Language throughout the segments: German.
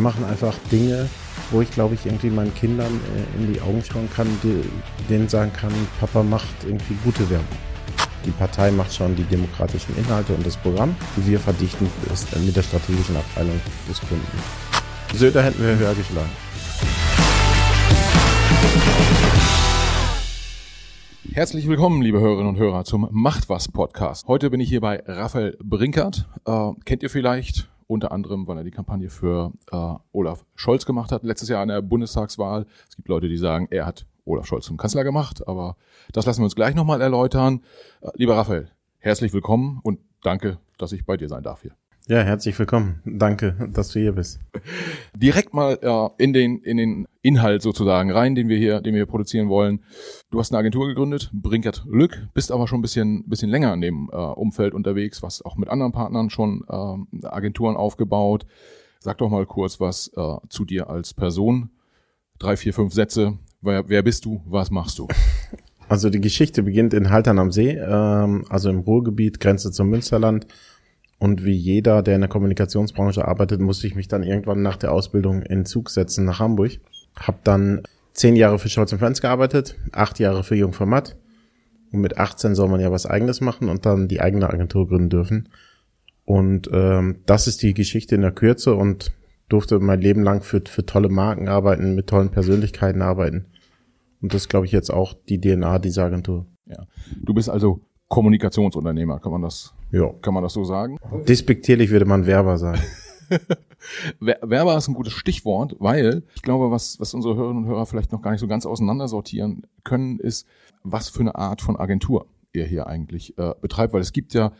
Wir machen einfach Dinge, wo ich glaube ich irgendwie meinen Kindern äh, in die Augen schauen kann, denen sagen kann, Papa macht irgendwie gute Werbung. Die Partei macht schon die demokratischen Inhalte und das Programm. Wir verdichten es mit der strategischen Abteilung des Kunden. Söder hätten wir höher geschlagen. Herzlich willkommen, liebe Hörerinnen und Hörer, zum Macht was Podcast. Heute bin ich hier bei Raphael Brinkert. Äh, kennt ihr vielleicht unter anderem, weil er die Kampagne für äh, Olaf Scholz gemacht hat, letztes Jahr an der Bundestagswahl. Es gibt Leute, die sagen, er hat Olaf Scholz zum Kanzler gemacht, aber das lassen wir uns gleich nochmal erläutern. Äh, lieber Raphael, herzlich willkommen und danke, dass ich bei dir sein darf hier. Ja, herzlich willkommen. Danke, dass du hier bist. Direkt mal äh, in den in den Inhalt sozusagen rein, den wir hier, den wir hier produzieren wollen. Du hast eine Agentur gegründet, Brinkert Lück, bist aber schon ein bisschen bisschen länger in dem äh, Umfeld unterwegs, was auch mit anderen Partnern schon äh, Agenturen aufgebaut. Sag doch mal kurz was äh, zu dir als Person. Drei, vier, fünf Sätze. Wer, wer bist du? Was machst du? Also die Geschichte beginnt in Haltern am See, ähm, also im Ruhrgebiet, Grenze zum Münsterland. Und wie jeder, der in der Kommunikationsbranche arbeitet, musste ich mich dann irgendwann nach der Ausbildung in Zug setzen nach Hamburg. Hab dann zehn Jahre für Scholz Friends gearbeitet, acht Jahre für Jungformat. Und mit 18 soll man ja was eigenes machen und dann die eigene Agentur gründen dürfen. Und ähm, das ist die Geschichte in der Kürze und durfte mein Leben lang für, für tolle Marken arbeiten, mit tollen Persönlichkeiten arbeiten. Und das glaube ich jetzt auch die DNA dieser Agentur. Ja. Du bist also Kommunikationsunternehmer, kann man das, ja. kann man das so sagen? Despektierlich würde man Werber sagen. Werber ist ein gutes Stichwort, weil ich glaube, was, was unsere Hörerinnen und Hörer vielleicht noch gar nicht so ganz auseinandersortieren können, ist, was für eine Art von Agentur ihr hier eigentlich äh, betreibt, weil es gibt ja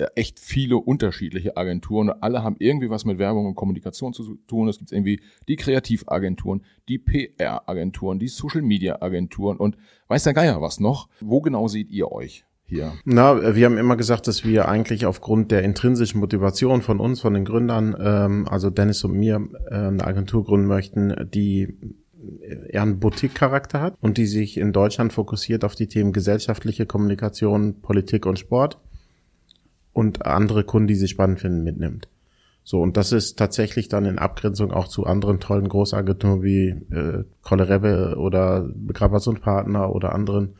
äh, echt viele unterschiedliche Agenturen. Alle haben irgendwie was mit Werbung und Kommunikation zu tun. Es gibt irgendwie die Kreativagenturen, die PR-Agenturen, die Social-Media-Agenturen und weiß der Geier was noch. Wo genau seht ihr euch? Hier? Na, wir haben immer gesagt, dass wir eigentlich aufgrund der intrinsischen Motivation von uns, von den Gründern, ähm, also Dennis und mir, äh, eine Agentur gründen möchten, die eher einen Boutique-Charakter hat und die sich in Deutschland fokussiert auf die Themen gesellschaftliche Kommunikation, Politik und Sport und andere Kunden, die sie spannend finden, mitnimmt. So, und das ist tatsächlich dann in Abgrenzung auch zu anderen tollen Großagenturen wie äh, Kollerebe oder Begrabers und Partner oder anderen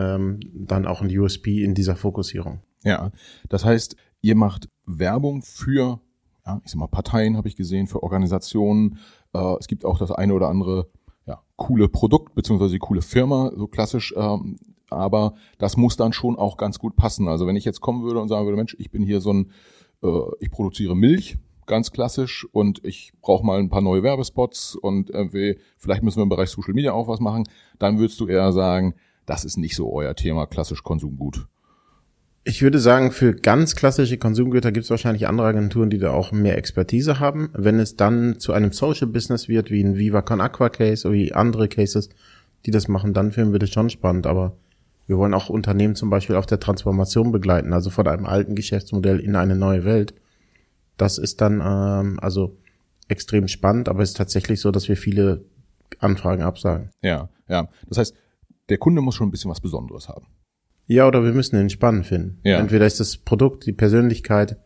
ähm, dann auch ein USP in dieser Fokussierung. Ja, das heißt, ihr macht Werbung für, ja, ich sag mal, Parteien habe ich gesehen, für Organisationen. Äh, es gibt auch das eine oder andere ja, coole Produkt beziehungsweise coole Firma, so klassisch. Ähm, aber das muss dann schon auch ganz gut passen. Also wenn ich jetzt kommen würde und sagen würde, Mensch, ich bin hier so ein, äh, ich produziere Milch, ganz klassisch und ich brauche mal ein paar neue Werbespots und irgendwie, vielleicht müssen wir im Bereich Social Media auch was machen, dann würdest du eher sagen, das ist nicht so euer Thema, klassisch Konsumgut. Ich würde sagen, für ganz klassische Konsumgüter gibt es wahrscheinlich andere Agenturen, die da auch mehr Expertise haben. Wenn es dann zu einem Social Business wird, wie ein Viva Con Aqua Case oder wie andere Cases, die das machen, dann finden wir das schon spannend. Aber wir wollen auch Unternehmen zum Beispiel auf der Transformation begleiten, also von einem alten Geschäftsmodell in eine neue Welt. Das ist dann ähm, also extrem spannend, aber es ist tatsächlich so, dass wir viele Anfragen absagen. Ja, ja. Das heißt, der Kunde muss schon ein bisschen was Besonderes haben. Ja, oder wir müssen ihn spannend finden. Ja. Entweder ist das Produkt, die Persönlichkeit,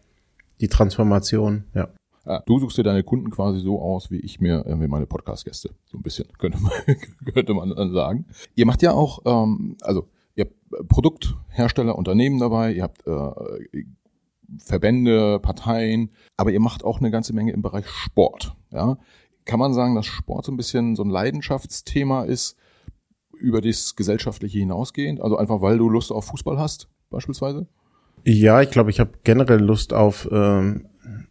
die Transformation, ja. Ah, du suchst dir deine Kunden quasi so aus, wie ich mir irgendwie meine Podcast-Gäste. So ein bisschen, könnte man, könnte man dann sagen. Ihr macht ja auch, ähm, also ihr habt Produkthersteller, Unternehmen dabei, ihr habt äh, Verbände, Parteien, aber ihr macht auch eine ganze Menge im Bereich Sport. Ja? Kann man sagen, dass Sport so ein bisschen so ein Leidenschaftsthema ist, über das Gesellschaftliche hinausgehend? Also einfach, weil du Lust auf Fußball hast, beispielsweise? Ja, ich glaube, ich habe generell Lust auf ähm,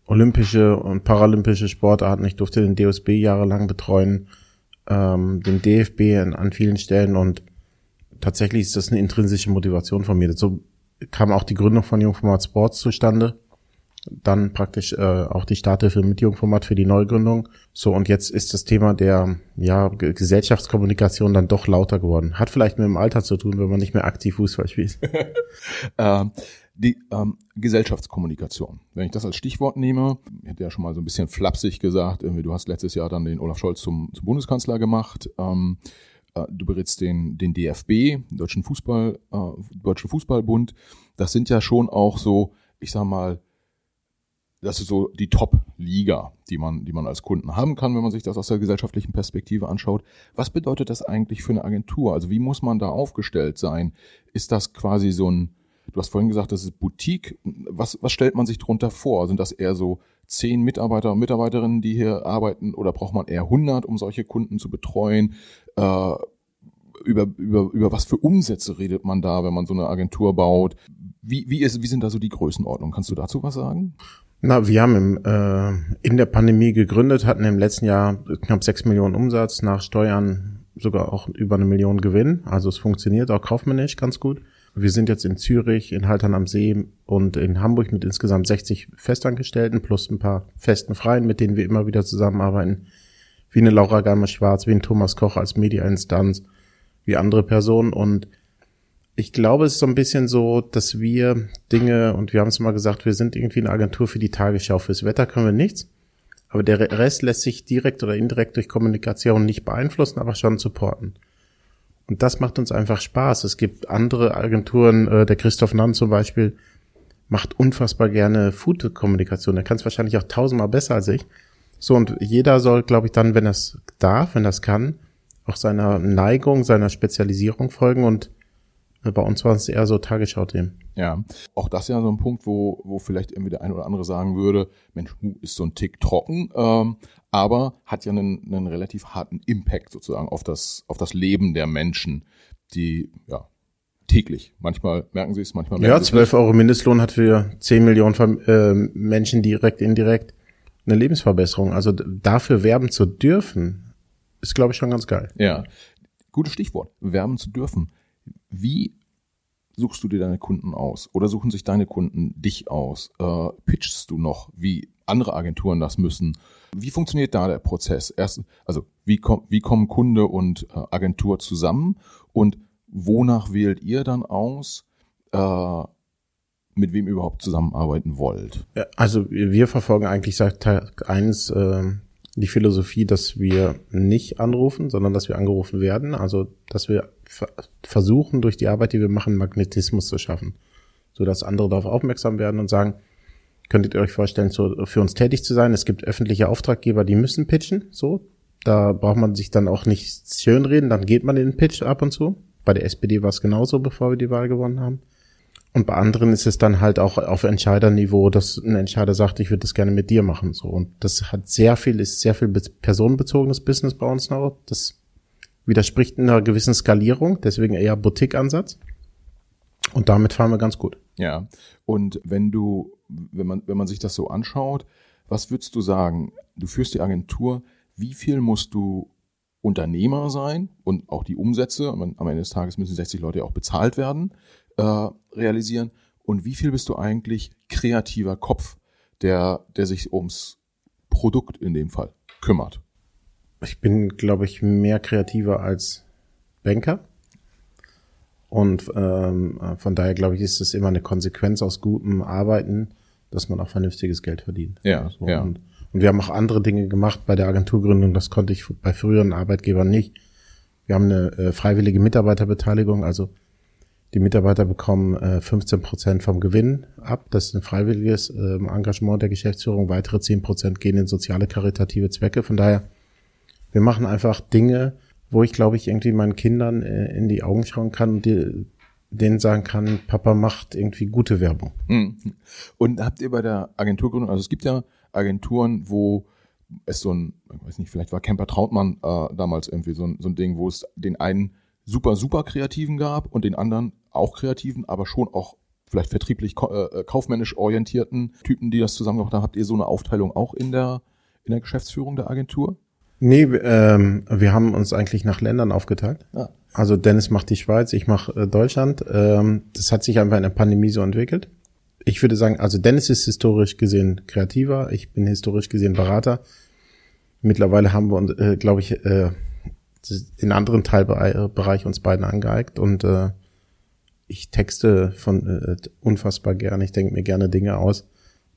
olympische und paralympische Sportarten. Ich durfte den DSB jahrelang betreuen, ähm, den DFB an, an vielen Stellen und tatsächlich ist das eine intrinsische Motivation von mir. So kam auch die Gründung von Jungformat Sports zustande dann praktisch äh, auch die Starthilfe mit Jungformat für die Neugründung. So, und jetzt ist das Thema der ja, Gesellschaftskommunikation dann doch lauter geworden. Hat vielleicht mit dem Alter zu tun, wenn man nicht mehr aktiv Fußball spielt. ähm, die ähm, Gesellschaftskommunikation. Wenn ich das als Stichwort nehme, ich hätte ja schon mal so ein bisschen flapsig gesagt, irgendwie, du hast letztes Jahr dann den Olaf Scholz zum, zum Bundeskanzler gemacht. Ähm, äh, du berätst den, den DFB, Deutschen Fußball, äh, Deutschen Fußballbund. Das sind ja schon auch so, ich sag mal, das ist so die Top-Liga, die man, die man als Kunden haben kann, wenn man sich das aus der gesellschaftlichen Perspektive anschaut. Was bedeutet das eigentlich für eine Agentur? Also wie muss man da aufgestellt sein? Ist das quasi so ein, du hast vorhin gesagt, das ist Boutique. Was, was stellt man sich drunter vor? Sind das eher so zehn Mitarbeiter und Mitarbeiterinnen, die hier arbeiten, oder braucht man eher 100, um solche Kunden zu betreuen? Äh, über, über, über was für Umsätze redet man da, wenn man so eine Agentur baut? Wie, wie, ist, wie sind da so die Größenordnungen? Kannst du dazu was sagen? Na, wir haben im, äh, in der Pandemie gegründet, hatten im letzten Jahr knapp sechs Millionen Umsatz, nach Steuern sogar auch über eine Million Gewinn. Also es funktioniert auch kaufmännisch ganz gut. Wir sind jetzt in Zürich, in Haltern am See und in Hamburg mit insgesamt 60 Festangestellten plus ein paar festen Freien, mit denen wir immer wieder zusammenarbeiten. Wie eine Laura Geimer-Schwarz, wie ein Thomas Koch als Media-Instanz, wie andere Personen und ich glaube, es ist so ein bisschen so, dass wir Dinge, und wir haben es mal gesagt, wir sind irgendwie eine Agentur für die Tagesschau. Fürs Wetter können wir nichts. Aber der Rest lässt sich direkt oder indirekt durch Kommunikation nicht beeinflussen, aber schon supporten. Und das macht uns einfach Spaß. Es gibt andere Agenturen, äh, der Christoph Nann zum Beispiel, macht unfassbar gerne Food-Kommunikation. Er kann es wahrscheinlich auch tausendmal besser als ich. So, und jeder soll, glaube ich, dann, wenn er es darf, wenn er es kann, auch seiner Neigung, seiner Spezialisierung folgen und bei uns war es eher so Tagesschau-Themen. Ja, auch das ist ja so ein Punkt, wo, wo vielleicht irgendwie der eine oder andere sagen würde, Mensch, ist so ein Tick trocken, ähm, aber hat ja einen, einen relativ harten Impact sozusagen auf das, auf das Leben der Menschen, die, ja, täglich. Manchmal merken sie es, manchmal merken ja, sie es. Ja, 12 Euro Mindestlohn hat für 10 Millionen äh, Menschen direkt, indirekt eine Lebensverbesserung. Also dafür werben zu dürfen, ist, glaube ich, schon ganz geil. Ja, gutes Stichwort. Werben zu dürfen. Wie suchst du dir deine Kunden aus? Oder suchen sich deine Kunden dich aus? Äh, pitchst du noch, wie andere Agenturen das müssen? Wie funktioniert da der Prozess? Erst, also wie, komm, wie kommen Kunde und äh, Agentur zusammen? Und wonach wählt ihr dann aus, äh, mit wem ihr überhaupt zusammenarbeiten wollt? Also wir verfolgen eigentlich seit Tag eins äh, die Philosophie, dass wir nicht anrufen, sondern dass wir angerufen werden. Also dass wir versuchen, durch die Arbeit, die wir machen, Magnetismus zu schaffen. So dass andere darauf aufmerksam werden und sagen, könntet ihr euch vorstellen, für uns tätig zu sein? Es gibt öffentliche Auftraggeber, die müssen pitchen, so. Da braucht man sich dann auch nicht schönreden, dann geht man in den Pitch ab und zu. Bei der SPD war es genauso, bevor wir die Wahl gewonnen haben. Und bei anderen ist es dann halt auch auf Entscheiderniveau, dass ein Entscheider sagt, ich würde das gerne mit dir machen, so. Und das hat sehr viel, ist sehr viel personenbezogenes Business bei uns noch. Das widerspricht einer gewissen Skalierung, deswegen eher Boutique-Ansatz. Und damit fahren wir ganz gut. Ja. Und wenn du, wenn man, wenn man sich das so anschaut, was würdest du sagen? Du führst die Agentur. Wie viel musst du Unternehmer sein und auch die Umsätze, am Ende des Tages müssen 60 Leute auch bezahlt werden, äh, realisieren? Und wie viel bist du eigentlich kreativer Kopf, der, der sich ums Produkt in dem Fall kümmert? Ich bin, glaube ich, mehr kreativer als Banker. Und ähm, von daher, glaube ich, ist es immer eine Konsequenz aus gutem Arbeiten, dass man auch vernünftiges Geld verdient. Ja, so, ja. Und, und wir haben auch andere Dinge gemacht bei der Agenturgründung, das konnte ich bei früheren Arbeitgebern nicht. Wir haben eine äh, freiwillige Mitarbeiterbeteiligung, also die Mitarbeiter bekommen äh, 15 Prozent vom Gewinn ab. Das ist ein freiwilliges äh, Engagement der Geschäftsführung. Weitere 10 Prozent gehen in soziale karitative Zwecke. Von daher wir machen einfach Dinge, wo ich glaube ich irgendwie meinen Kindern äh, in die Augen schauen kann und die, denen sagen kann, Papa macht irgendwie gute Werbung. Hm. Und habt ihr bei der Agenturgründung, also es gibt ja Agenturen, wo es so ein, ich weiß nicht, vielleicht war Camper Trautmann äh, damals irgendwie so ein, so ein Ding, wo es den einen super, super Kreativen gab und den anderen auch Kreativen, aber schon auch vielleicht vertrieblich äh, kaufmännisch orientierten Typen, die das zusammengebracht haben. Habt ihr so eine Aufteilung auch in der, in der Geschäftsführung der Agentur? Nee, ähm, wir haben uns eigentlich nach Ländern aufgeteilt. Ja. Also Dennis macht die Schweiz, ich mache äh, Deutschland. Ähm, das hat sich einfach in der Pandemie so entwickelt. Ich würde sagen, also Dennis ist historisch gesehen kreativer, ich bin historisch gesehen Berater. Mittlerweile haben wir uns, äh, glaube ich, äh, den anderen Teilbereich uns beiden angeeignet und äh, ich texte von äh, unfassbar gerne, ich denke mir gerne Dinge aus,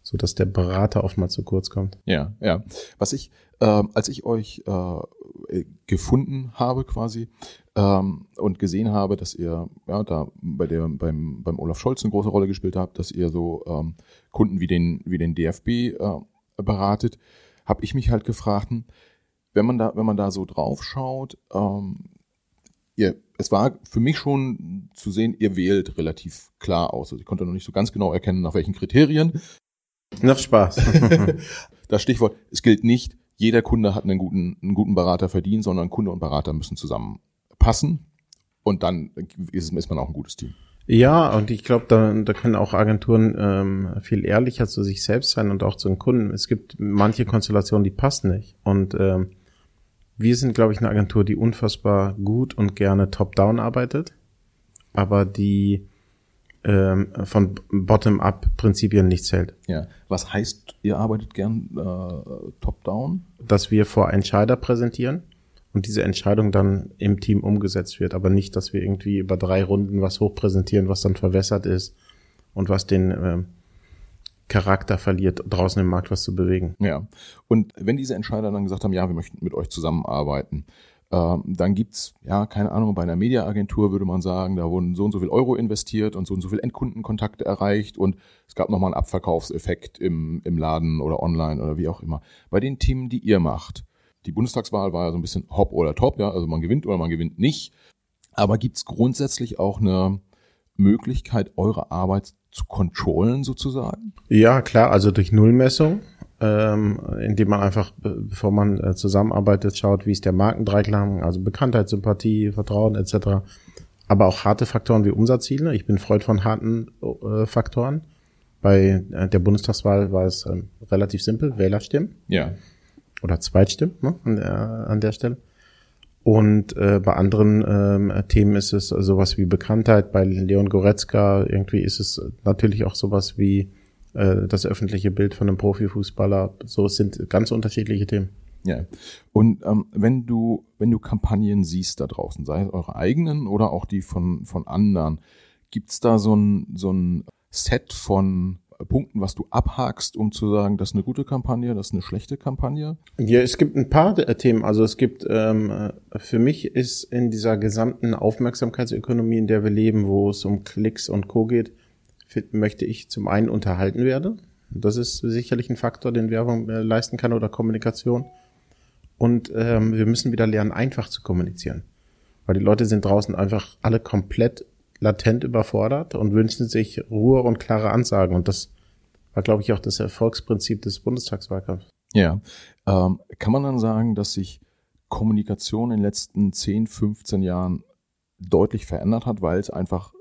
so dass der Berater oftmals zu kurz kommt. Ja, ja. Was ich ähm, als ich euch äh, gefunden habe quasi, ähm, und gesehen habe, dass ihr ja da bei der beim beim Olaf Scholz eine große Rolle gespielt habt, dass ihr so ähm, Kunden wie den wie den DFB äh, beratet, habe ich mich halt gefragt, hm, wenn man da wenn man da so drauf schaut, ähm, ihr es war für mich schon zu sehen, ihr wählt relativ klar aus. Also ich konnte noch nicht so ganz genau erkennen, nach welchen Kriterien. Noch Spaß. das Stichwort, es gilt nicht, jeder Kunde hat einen guten, einen guten Berater verdient, sondern Kunde und Berater müssen zusammenpassen. Und dann ist, ist man auch ein gutes Team. Ja, und ich glaube, da, da können auch Agenturen ähm, viel ehrlicher zu sich selbst sein und auch zu den Kunden. Es gibt manche Konstellationen, die passen nicht. Und ähm, wir sind, glaube ich, eine Agentur, die unfassbar gut und gerne top-down arbeitet, aber die ähm, von Bottom-up-Prinzipien nichts hält. Ja. Was heißt, ihr arbeitet gern äh, top-down? Dass wir vor Entscheider präsentieren und diese Entscheidung dann im Team umgesetzt wird, aber nicht, dass wir irgendwie über drei Runden was hochpräsentieren, was dann verwässert ist und was den ähm, Charakter verliert, draußen im Markt was zu bewegen. Ja. Und wenn diese Entscheider dann gesagt haben, ja, wir möchten mit euch zusammenarbeiten, ähm, dann gibt's ja, keine Ahnung, bei einer Mediaagentur würde man sagen, da wurden so und so viel Euro investiert und so und so viel Endkundenkontakte erreicht und es gab nochmal einen Abverkaufseffekt im, im Laden oder online oder wie auch immer. Bei den Themen, die ihr macht, die Bundestagswahl war ja so ein bisschen hopp oder top, ja, also man gewinnt oder man gewinnt nicht. Aber gibt's grundsätzlich auch eine Möglichkeit, eure Arbeit zu controllen sozusagen? Ja, klar, also durch Nullmessung ähm, indem man einfach, bevor man äh, zusammenarbeitet, schaut, wie ist der Markendreiklang, also Bekanntheit, Sympathie, Vertrauen etc. Aber auch harte Faktoren wie Umsatzziele. Ich bin Freund von harten äh, Faktoren. Bei äh, der Bundestagswahl war es ähm, relativ simpel, Wählerstimmen. Ja. Oder Zweitstimmen ne, an, der, an der Stelle. Und äh, bei anderen ähm, Themen ist es sowas wie Bekanntheit. Bei Leon Goretzka irgendwie ist es natürlich auch sowas wie äh, das öffentliche Bild von einem Profifußballer. So es sind ganz unterschiedliche Themen. Ja. Und ähm, wenn du, wenn du Kampagnen siehst da draußen, sei es eure eigenen oder auch die von, von anderen, gibt's da so ein, so ein Set von Punkten, was du abhakst, um zu sagen, das ist eine gute Kampagne, das ist eine schlechte Kampagne? Ja, es gibt ein paar Themen. Also es gibt, ähm, für mich ist in dieser gesamten Aufmerksamkeitsökonomie, in der wir leben, wo es um Klicks und Co. geht, möchte ich zum einen unterhalten werde. Das ist sicherlich ein Faktor, den Werbung äh, leisten kann oder Kommunikation. Und ähm, wir müssen wieder lernen, einfach zu kommunizieren. Weil die Leute sind draußen einfach alle komplett latent überfordert und wünschen sich Ruhe und klare Ansagen. Und das war, glaube ich, auch das Erfolgsprinzip des Bundestagswahlkampfs. Ja. Ähm, kann man dann sagen, dass sich Kommunikation in den letzten 10, 15 Jahren deutlich verändert hat, weil es einfach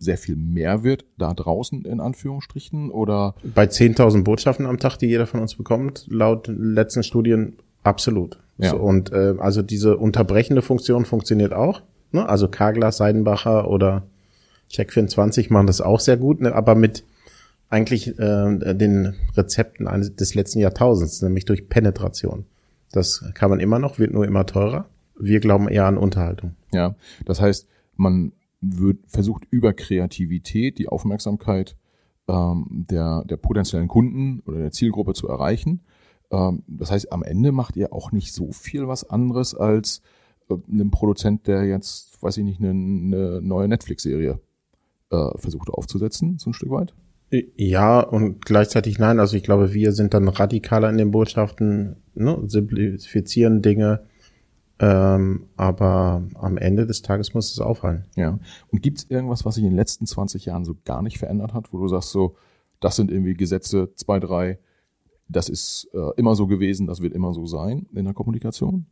sehr viel mehr wird da draußen in Anführungsstrichen oder? Bei 10.000 Botschaften am Tag, die jeder von uns bekommt, laut letzten Studien absolut. Ja. So, und äh, also diese unterbrechende Funktion funktioniert auch. Ne? Also Kagler, Seidenbacher oder Check24 machen das auch sehr gut, ne? aber mit eigentlich äh, den Rezepten eines, des letzten Jahrtausends, nämlich durch Penetration. Das kann man immer noch, wird nur immer teurer. Wir glauben eher an Unterhaltung. Ja, das heißt, man wird versucht über Kreativität die Aufmerksamkeit ähm, der, der potenziellen Kunden oder der Zielgruppe zu erreichen. Ähm, das heißt, am Ende macht ihr auch nicht so viel was anderes als äh, einem Produzent, der jetzt, weiß ich nicht, eine, eine neue Netflix-Serie äh, versucht aufzusetzen, so ein Stück weit. Ja, und gleichzeitig nein. Also ich glaube, wir sind dann radikaler in den Botschaften, ne, simplifizieren Dinge, ähm, aber am Ende des Tages muss es auffallen. Ja. Und gibt es irgendwas, was sich in den letzten 20 Jahren so gar nicht verändert hat, wo du sagst so, das sind irgendwie Gesetze, zwei, drei, das ist äh, immer so gewesen, das wird immer so sein in der Kommunikation?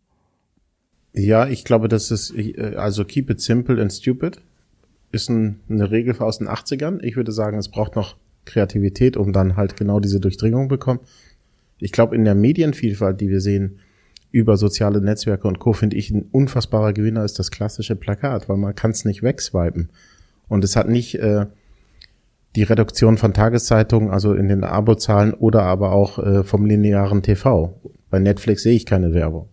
Ja, ich glaube, das ist, äh, also keep it simple and stupid ist ein, eine Regel aus den 80ern. Ich würde sagen, es braucht noch Kreativität, um dann halt genau diese Durchdringung bekommen. Ich glaube, in der Medienvielfalt, die wir sehen, über soziale Netzwerke und Co. finde ich ein unfassbarer Gewinner ist das klassische Plakat, weil man kann es nicht wegswipen. Und es hat nicht äh, die Reduktion von Tageszeitungen, also in den Abozahlen oder aber auch äh, vom linearen TV. Bei Netflix sehe ich keine Werbung.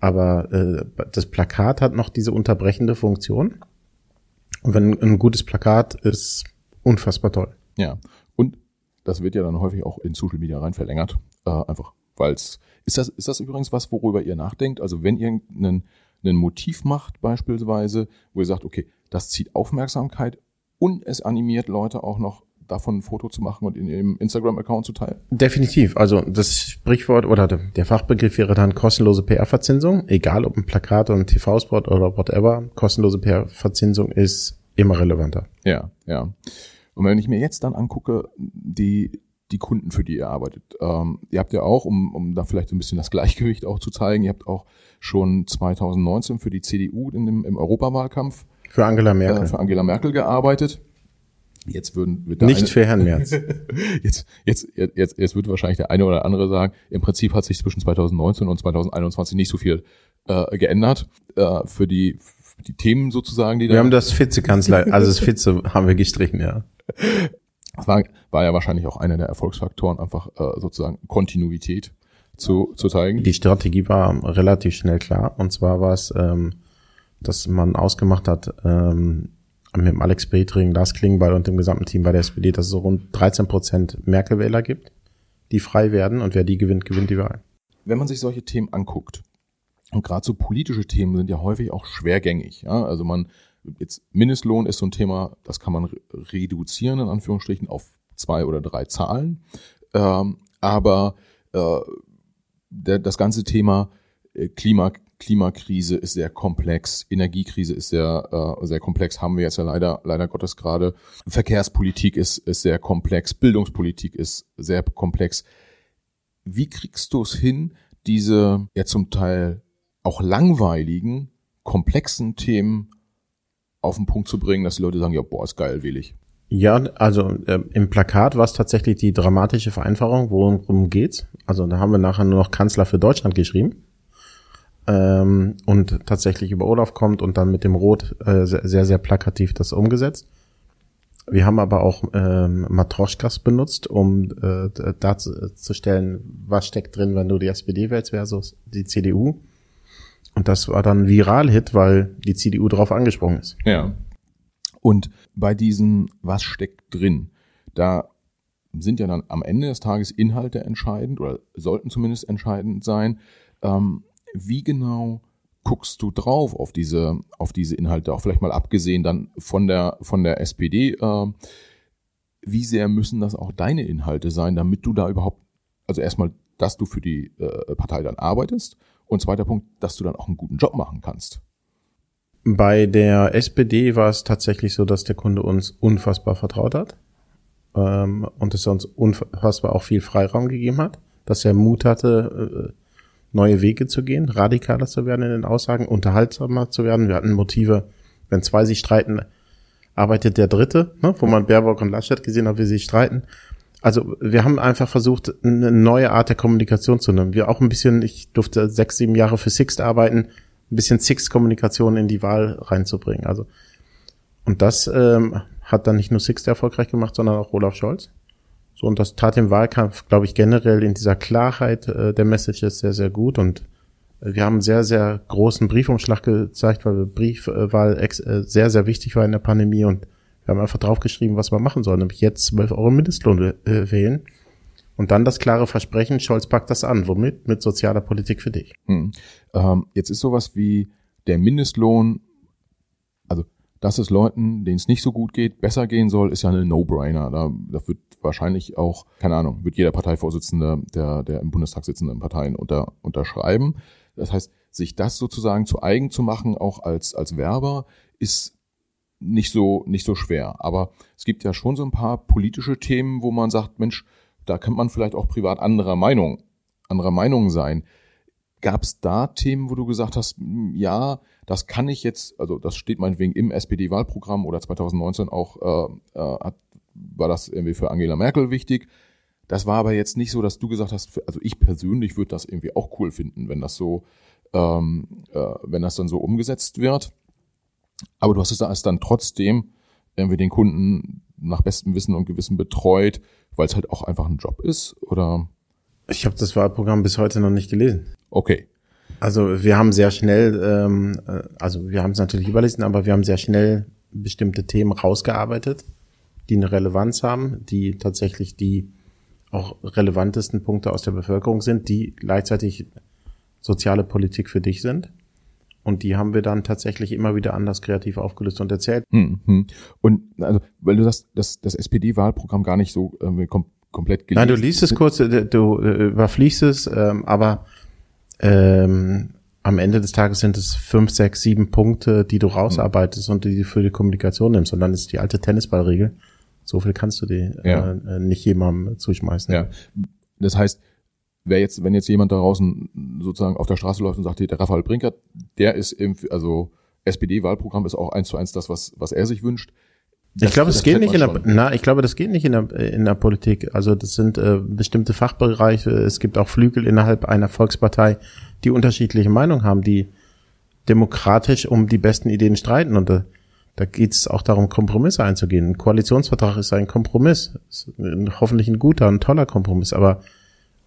Aber äh, das Plakat hat noch diese unterbrechende Funktion. Und wenn ein gutes Plakat ist, unfassbar toll. Ja. Und das wird ja dann häufig auch in Social Media rein verlängert. Äh, einfach, weil es ist das, ist das übrigens was, worüber ihr nachdenkt? Also wenn ihr einen, ein Motiv macht beispielsweise, wo ihr sagt, okay, das zieht Aufmerksamkeit und es animiert Leute auch noch davon ein Foto zu machen und in ihrem Instagram-Account zu teilen? Definitiv. Also das Sprichwort oder der Fachbegriff wäre dann kostenlose PR-Verzinsung. Egal ob ein Plakat oder ein TV-Spot oder whatever. Kostenlose PR-Verzinsung ist immer relevanter. Ja, ja. Und wenn ich mir jetzt dann angucke, die, die Kunden, für die ihr arbeitet, ähm, ihr habt ja auch, um, um da vielleicht so ein bisschen das Gleichgewicht auch zu zeigen, ihr habt auch schon 2019 für die CDU in dem, im Europawahlkampf für Angela Merkel, äh, für Angela Merkel gearbeitet. Jetzt würden wird nicht eine, für Herrn Merz. jetzt, jetzt, jetzt, jetzt wird wahrscheinlich der eine oder andere sagen, im Prinzip hat sich zwischen 2019 und 2021 nicht so viel äh, geändert äh, für die die Themen sozusagen, die wir da haben das Vizekanzler, also das Vize haben wir gestrichen, ja. Das war, war ja wahrscheinlich auch einer der Erfolgsfaktoren, einfach äh, sozusagen Kontinuität zu, zu zeigen. Die Strategie war relativ schnell klar. Und zwar war es, ähm, dass man ausgemacht hat, ähm, mit dem Alex Petring, Lars Klingbeil und dem gesamten Team bei der SPD, dass es so rund 13 Prozent Merkel-Wähler gibt, die frei werden und wer die gewinnt, gewinnt die Wahl. Wenn man sich solche Themen anguckt, und gerade so politische Themen sind ja häufig auch schwergängig. Ja? Also man, jetzt Mindestlohn ist so ein Thema, das kann man reduzieren, in Anführungsstrichen, auf zwei oder drei Zahlen. Ähm, aber äh, der, das ganze Thema äh, Klima, Klimakrise ist sehr komplex, Energiekrise ist sehr, äh, sehr komplex, haben wir jetzt ja leider, leider Gottes gerade. Verkehrspolitik ist, ist sehr komplex, Bildungspolitik ist sehr komplex. Wie kriegst du es hin, diese ja zum Teil auch langweiligen, komplexen Themen auf den Punkt zu bringen, dass die Leute sagen, ja, boah, ist geil, will ich. Ja, also äh, im Plakat war es tatsächlich die dramatische Vereinfachung, worum geht's. Also da haben wir nachher nur noch Kanzler für Deutschland geschrieben ähm, und tatsächlich über Olaf kommt und dann mit dem Rot äh, sehr, sehr plakativ das umgesetzt. Wir haben aber auch ähm, Matroschkas benutzt, um äh, darzustellen, was steckt drin, wenn du die SPD wählst versus die CDU. Und das war dann Viral-Hit, weil die CDU darauf angesprungen ist. Ja. Und bei diesen, was steckt drin, da sind ja dann am Ende des Tages Inhalte entscheidend oder sollten zumindest entscheidend sein. Ähm, wie genau guckst du drauf auf diese, auf diese Inhalte, auch vielleicht mal abgesehen dann von der, von der SPD, äh, wie sehr müssen das auch deine Inhalte sein, damit du da überhaupt, also erstmal, dass du für die äh, Partei dann arbeitest und zweiter Punkt, dass du dann auch einen guten Job machen kannst. Bei der SPD war es tatsächlich so, dass der Kunde uns unfassbar vertraut hat ähm, und es uns unfassbar auch viel Freiraum gegeben hat, dass er Mut hatte, äh, neue Wege zu gehen, radikaler zu werden in den Aussagen, unterhaltsamer zu werden. Wir hatten Motive, wenn zwei sich streiten, arbeitet der Dritte, ne, wo man Baerbock und Laschet gesehen hat, wie sie streiten. Also wir haben einfach versucht, eine neue Art der Kommunikation zu nehmen. Wir auch ein bisschen, ich durfte sechs, sieben Jahre für Sixt arbeiten, ein bisschen Sixt-Kommunikation in die Wahl reinzubringen. Also und das ähm, hat dann nicht nur Sixt erfolgreich gemacht, sondern auch Olaf Scholz. So, und das tat im Wahlkampf, glaube ich, generell in dieser Klarheit äh, der Messages sehr, sehr gut. Und äh, wir haben einen sehr, sehr großen Briefumschlag gezeigt, weil Briefwahl äh, sehr, sehr wichtig war in der Pandemie. Und wir haben einfach draufgeschrieben, was man machen soll, nämlich jetzt 12 Euro Mindestlohn äh, wählen. Und dann das klare Versprechen, Scholz packt das an. Womit? Mit sozialer Politik für dich. Hm. Ähm, jetzt ist sowas wie der Mindestlohn, also dass es Leuten, denen es nicht so gut geht, besser gehen soll, ist ja eine No-Brainer. Da, da wird wahrscheinlich auch, keine Ahnung, wird jeder Parteivorsitzende der, der im Bundestag sitzenden Parteien unter, unterschreiben. Das heißt, sich das sozusagen zu eigen zu machen, auch als, als Werber, ist nicht so, nicht so schwer. Aber es gibt ja schon so ein paar politische Themen, wo man sagt, Mensch, da könnte man vielleicht auch privat anderer Meinung, anderer Meinung sein. Gab es da Themen, wo du gesagt hast, hm, ja, das kann ich jetzt, also das steht meinetwegen im SPD-Wahlprogramm oder 2019 auch, äh, äh, hat, war das irgendwie für Angela Merkel wichtig. Das war aber jetzt nicht so, dass du gesagt hast, also ich persönlich würde das irgendwie auch cool finden, wenn das so, ähm, äh, wenn das dann so umgesetzt wird. Aber du hast es dann trotzdem irgendwie den Kunden nach bestem Wissen und Gewissen betreut, weil es halt auch einfach ein Job ist, oder? Ich habe das Wahlprogramm bis heute noch nicht gelesen. Okay. Also wir haben sehr schnell, ähm, äh, also wir haben es natürlich überlesen, aber wir haben sehr schnell bestimmte Themen rausgearbeitet, die eine Relevanz haben, die tatsächlich die auch relevantesten Punkte aus der Bevölkerung sind, die gleichzeitig soziale Politik für dich sind. Und die haben wir dann tatsächlich immer wieder anders kreativ aufgelöst und erzählt. Hm, hm. Und also, weil du sagst, dass das SPD-Wahlprogramm gar nicht so äh, kom komplett gelesen. Nein, du liest es kurz, äh, du äh, überfliegst es, ähm, aber ähm, am Ende des Tages sind es fünf, sechs, sieben Punkte, die du rausarbeitest und die du für die Kommunikation nimmst. Und dann ist die alte Tennisballregel. So viel kannst du dir ja. äh, nicht jemandem zuschmeißen. Ja. Das heißt, wer jetzt, wenn jetzt jemand da draußen sozusagen auf der Straße läuft und sagt, der Raphael Brinkert, der ist im, also SPD-Wahlprogramm ist auch eins zu eins das, was, was er sich wünscht. Das, ich glaube, es geht nicht in der, na, ich glaube, das geht nicht in der, in der Politik. Also das sind äh, bestimmte Fachbereiche. Es gibt auch Flügel innerhalb einer Volkspartei, die unterschiedliche Meinungen haben, die demokratisch um die besten Ideen streiten. Und da, da geht es auch darum, Kompromisse einzugehen. Ein Koalitionsvertrag ist ein Kompromiss. Ist ein, hoffentlich ein guter, ein toller Kompromiss. Aber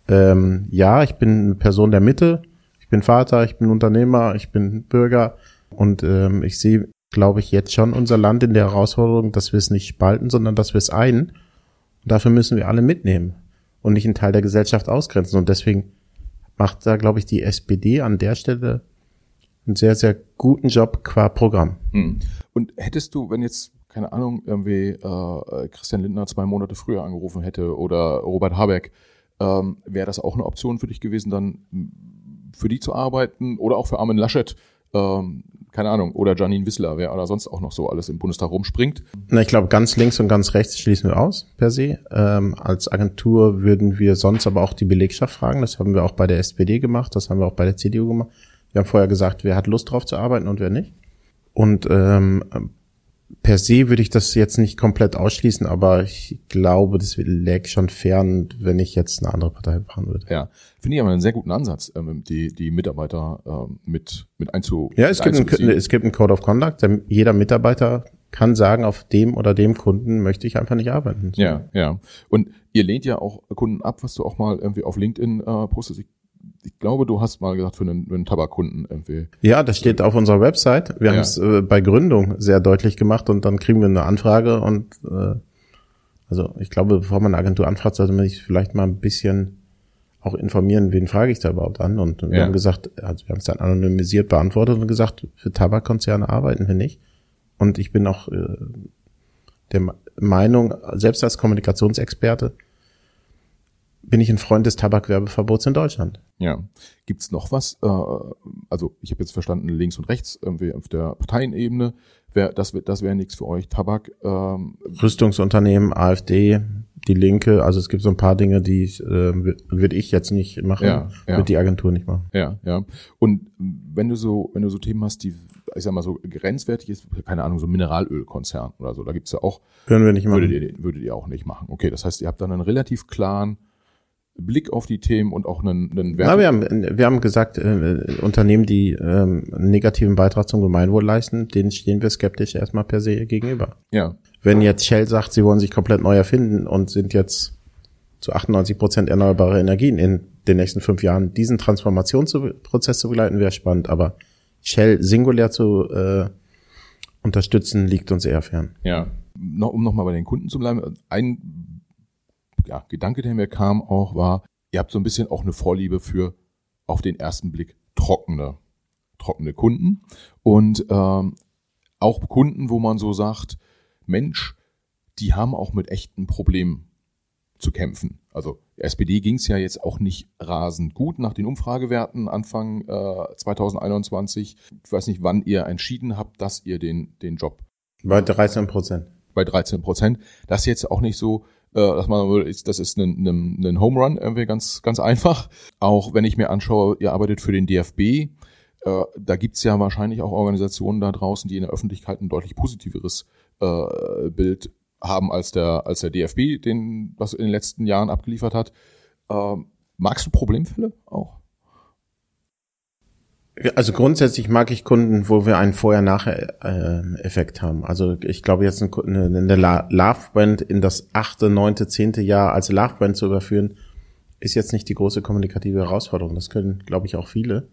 ähm, ja, ich bin eine Person der Mitte. Ich bin Vater, ich bin Unternehmer, ich bin Bürger. Und ähm, ich sehe glaube ich, jetzt schon unser Land in der Herausforderung, dass wir es nicht spalten, sondern dass wir es ein. Und dafür müssen wir alle mitnehmen und nicht einen Teil der Gesellschaft ausgrenzen. Und deswegen macht da, glaube ich, die SPD an der Stelle einen sehr, sehr guten Job qua Programm. Hm. Und hättest du, wenn jetzt, keine Ahnung, irgendwie äh, Christian Lindner zwei Monate früher angerufen hätte oder Robert Habeck, ähm, wäre das auch eine Option für dich gewesen, dann für die zu arbeiten oder auch für Armin Laschet ähm, keine Ahnung, oder Janine Wissler, wer oder sonst auch noch so alles im Bundestag rumspringt. Na, ich glaube, ganz links und ganz rechts schließen wir aus, per se. Ähm, als Agentur würden wir sonst aber auch die Belegschaft fragen. Das haben wir auch bei der SPD gemacht, das haben wir auch bei der CDU gemacht. Wir haben vorher gesagt, wer hat Lust drauf zu arbeiten und wer nicht. Und ähm, per se würde ich das jetzt nicht komplett ausschließen, aber ich glaube, das läge schon fern, wenn ich jetzt eine andere Partei fahren würde. Ja, finde ich aber einen sehr guten Ansatz, ähm, die, die Mitarbeiter ähm, mit, mit einzu Ja, es gibt, ein, es gibt einen Code of Conduct, der, jeder Mitarbeiter kann sagen, auf dem oder dem Kunden möchte ich einfach nicht arbeiten. Ja, ja. Und ihr lehnt ja auch Kunden ab, was du auch mal irgendwie auf LinkedIn äh, postest. Ich ich glaube, du hast mal gesagt, für einen, für einen Tabakkunden irgendwie. Ja, das steht auf unserer Website. Wir ja. haben es äh, bei Gründung sehr deutlich gemacht und dann kriegen wir eine Anfrage und äh, also ich glaube, bevor man eine Agentur anfragt, sollte man sich vielleicht mal ein bisschen auch informieren, wen frage ich da überhaupt an. Und wir ja. haben gesagt, also wir haben es dann anonymisiert beantwortet und gesagt, für Tabakkonzerne arbeiten wir nicht. Und ich bin auch äh, der Meinung, selbst als Kommunikationsexperte, bin ich ein Freund des Tabakwerbeverbots in Deutschland. Ja. Gibt's noch was? Äh, also ich habe jetzt verstanden, links und rechts irgendwie auf der Parteienebene. Wär, das das wäre nichts für euch. Tabak. Ähm, Rüstungsunternehmen, AfD, die Linke. Also es gibt so ein paar Dinge, die äh, würde ich jetzt nicht machen, ja, ja. wird die Agentur nicht machen. Ja, ja. Und wenn du so, wenn du so Themen hast, die ich sag mal so grenzwertig ist, keine Ahnung, so Mineralölkonzern oder so, da gibt's ja auch. Können wir nicht machen. Würdet ihr, würdet ihr auch nicht machen. Okay, das heißt, ihr habt dann einen relativ klaren Blick auf die Themen und auch einen, einen Wert. Ja, wir haben, wir haben gesagt, äh, Unternehmen, die ähm, einen negativen Beitrag zum Gemeinwohl leisten, denen stehen wir skeptisch erstmal per se gegenüber. Ja. Wenn jetzt Shell sagt, sie wollen sich komplett neu erfinden und sind jetzt zu 98 Prozent erneuerbare Energien in den nächsten fünf Jahren, diesen Transformationsprozess zu begleiten, wäre spannend. Aber Shell singulär zu äh, unterstützen, liegt uns eher fern. Ja. No, um nochmal bei den Kunden zu bleiben, ein ja, Gedanke, der mir kam auch, war, ihr habt so ein bisschen auch eine Vorliebe für auf den ersten Blick trockene, trockene Kunden und ähm, auch Kunden, wo man so sagt, Mensch, die haben auch mit echten Problemen zu kämpfen. Also SPD ging es ja jetzt auch nicht rasend gut nach den Umfragewerten Anfang äh, 2021. Ich weiß nicht, wann ihr entschieden habt, dass ihr den, den Job. Bei 13 Prozent. Bei 13 Prozent. Das ist jetzt auch nicht so, dass man das ist ein, ein, ein Home Run, irgendwie ganz, ganz einfach. Auch wenn ich mir anschaue, ihr arbeitet für den DFB, äh, da gibt's ja wahrscheinlich auch Organisationen da draußen, die in der Öffentlichkeit ein deutlich positiveres äh, Bild haben als der, als der DFB, den, was in den letzten Jahren abgeliefert hat. Äh, magst du Problemfälle auch? Also grundsätzlich mag ich Kunden, wo wir einen Vorher-Nachher-Effekt haben. Also ich glaube jetzt eine, Love-Brand in das achte, neunte, zehnte Jahr als Love-Brand zu überführen, ist jetzt nicht die große kommunikative Herausforderung. Das können, glaube ich, auch viele.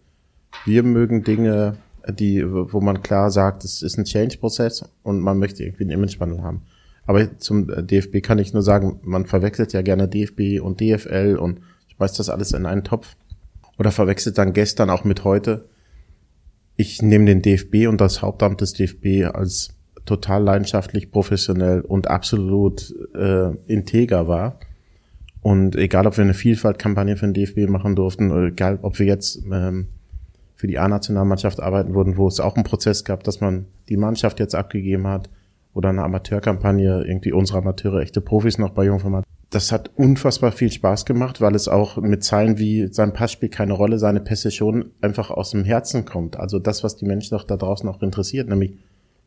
Wir mögen Dinge, die, wo man klar sagt, es ist ein Change-Prozess und man möchte irgendwie einen Image-Wandel haben. Aber zum DFB kann ich nur sagen, man verwechselt ja gerne DFB und DFL und schmeißt das alles in einen Topf oder verwechselt dann gestern auch mit heute ich nehme den DFB und das Hauptamt des DFB als total leidenschaftlich, professionell und absolut äh, integer war. Und egal, ob wir eine Vielfaltkampagne für den DFB machen durften, oder egal, ob wir jetzt ähm, für die A-Nationalmannschaft arbeiten würden, wo es auch einen Prozess gab, dass man die Mannschaft jetzt abgegeben hat, oder eine Amateurkampagne, irgendwie unsere Amateure, echte Profis noch bei Jungformat. Das hat unfassbar viel Spaß gemacht, weil es auch mit Zeilen wie sein Pass spielt keine Rolle, seine Pässe schon einfach aus dem Herzen kommt. Also das, was die Menschen doch da draußen auch interessiert, nämlich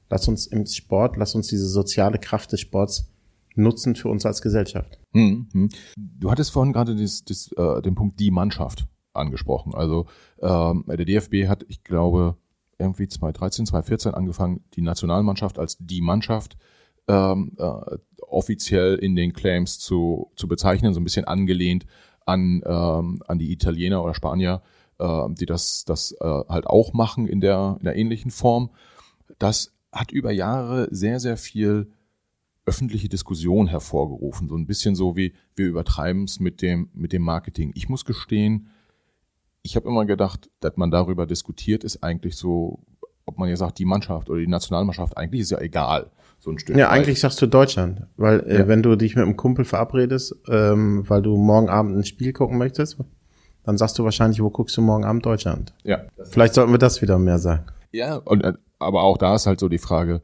lass uns im Sport, lass uns diese soziale Kraft des Sports nutzen für uns als Gesellschaft. Hm, hm. Du hattest vorhin gerade das, das, äh, den Punkt die Mannschaft angesprochen. Also ähm, der DFB hat, ich glaube, irgendwie 2013, 2014 angefangen, die Nationalmannschaft als die Mannschaft ähm, äh, offiziell in den Claims zu, zu bezeichnen, so ein bisschen angelehnt an, ähm, an die Italiener oder Spanier, äh, die das, das äh, halt auch machen in der, in der ähnlichen Form. Das hat über Jahre sehr, sehr viel öffentliche Diskussion hervorgerufen. So ein bisschen so wie wir übertreiben es mit dem, mit dem Marketing. Ich muss gestehen, ich habe immer gedacht, dass man darüber diskutiert, ist eigentlich so, ob man ja sagt, die Mannschaft oder die Nationalmannschaft, eigentlich ist ja egal. So ein Stück. Ja, weit. eigentlich sagst du Deutschland, weil äh, ja. wenn du dich mit einem Kumpel verabredest, ähm, weil du morgen Abend ein Spiel gucken möchtest, dann sagst du wahrscheinlich, wo guckst du morgen Abend Deutschland? Ja. Vielleicht sollten wir das wieder mehr sagen. Ja, und, äh, aber auch da ist halt so die Frage,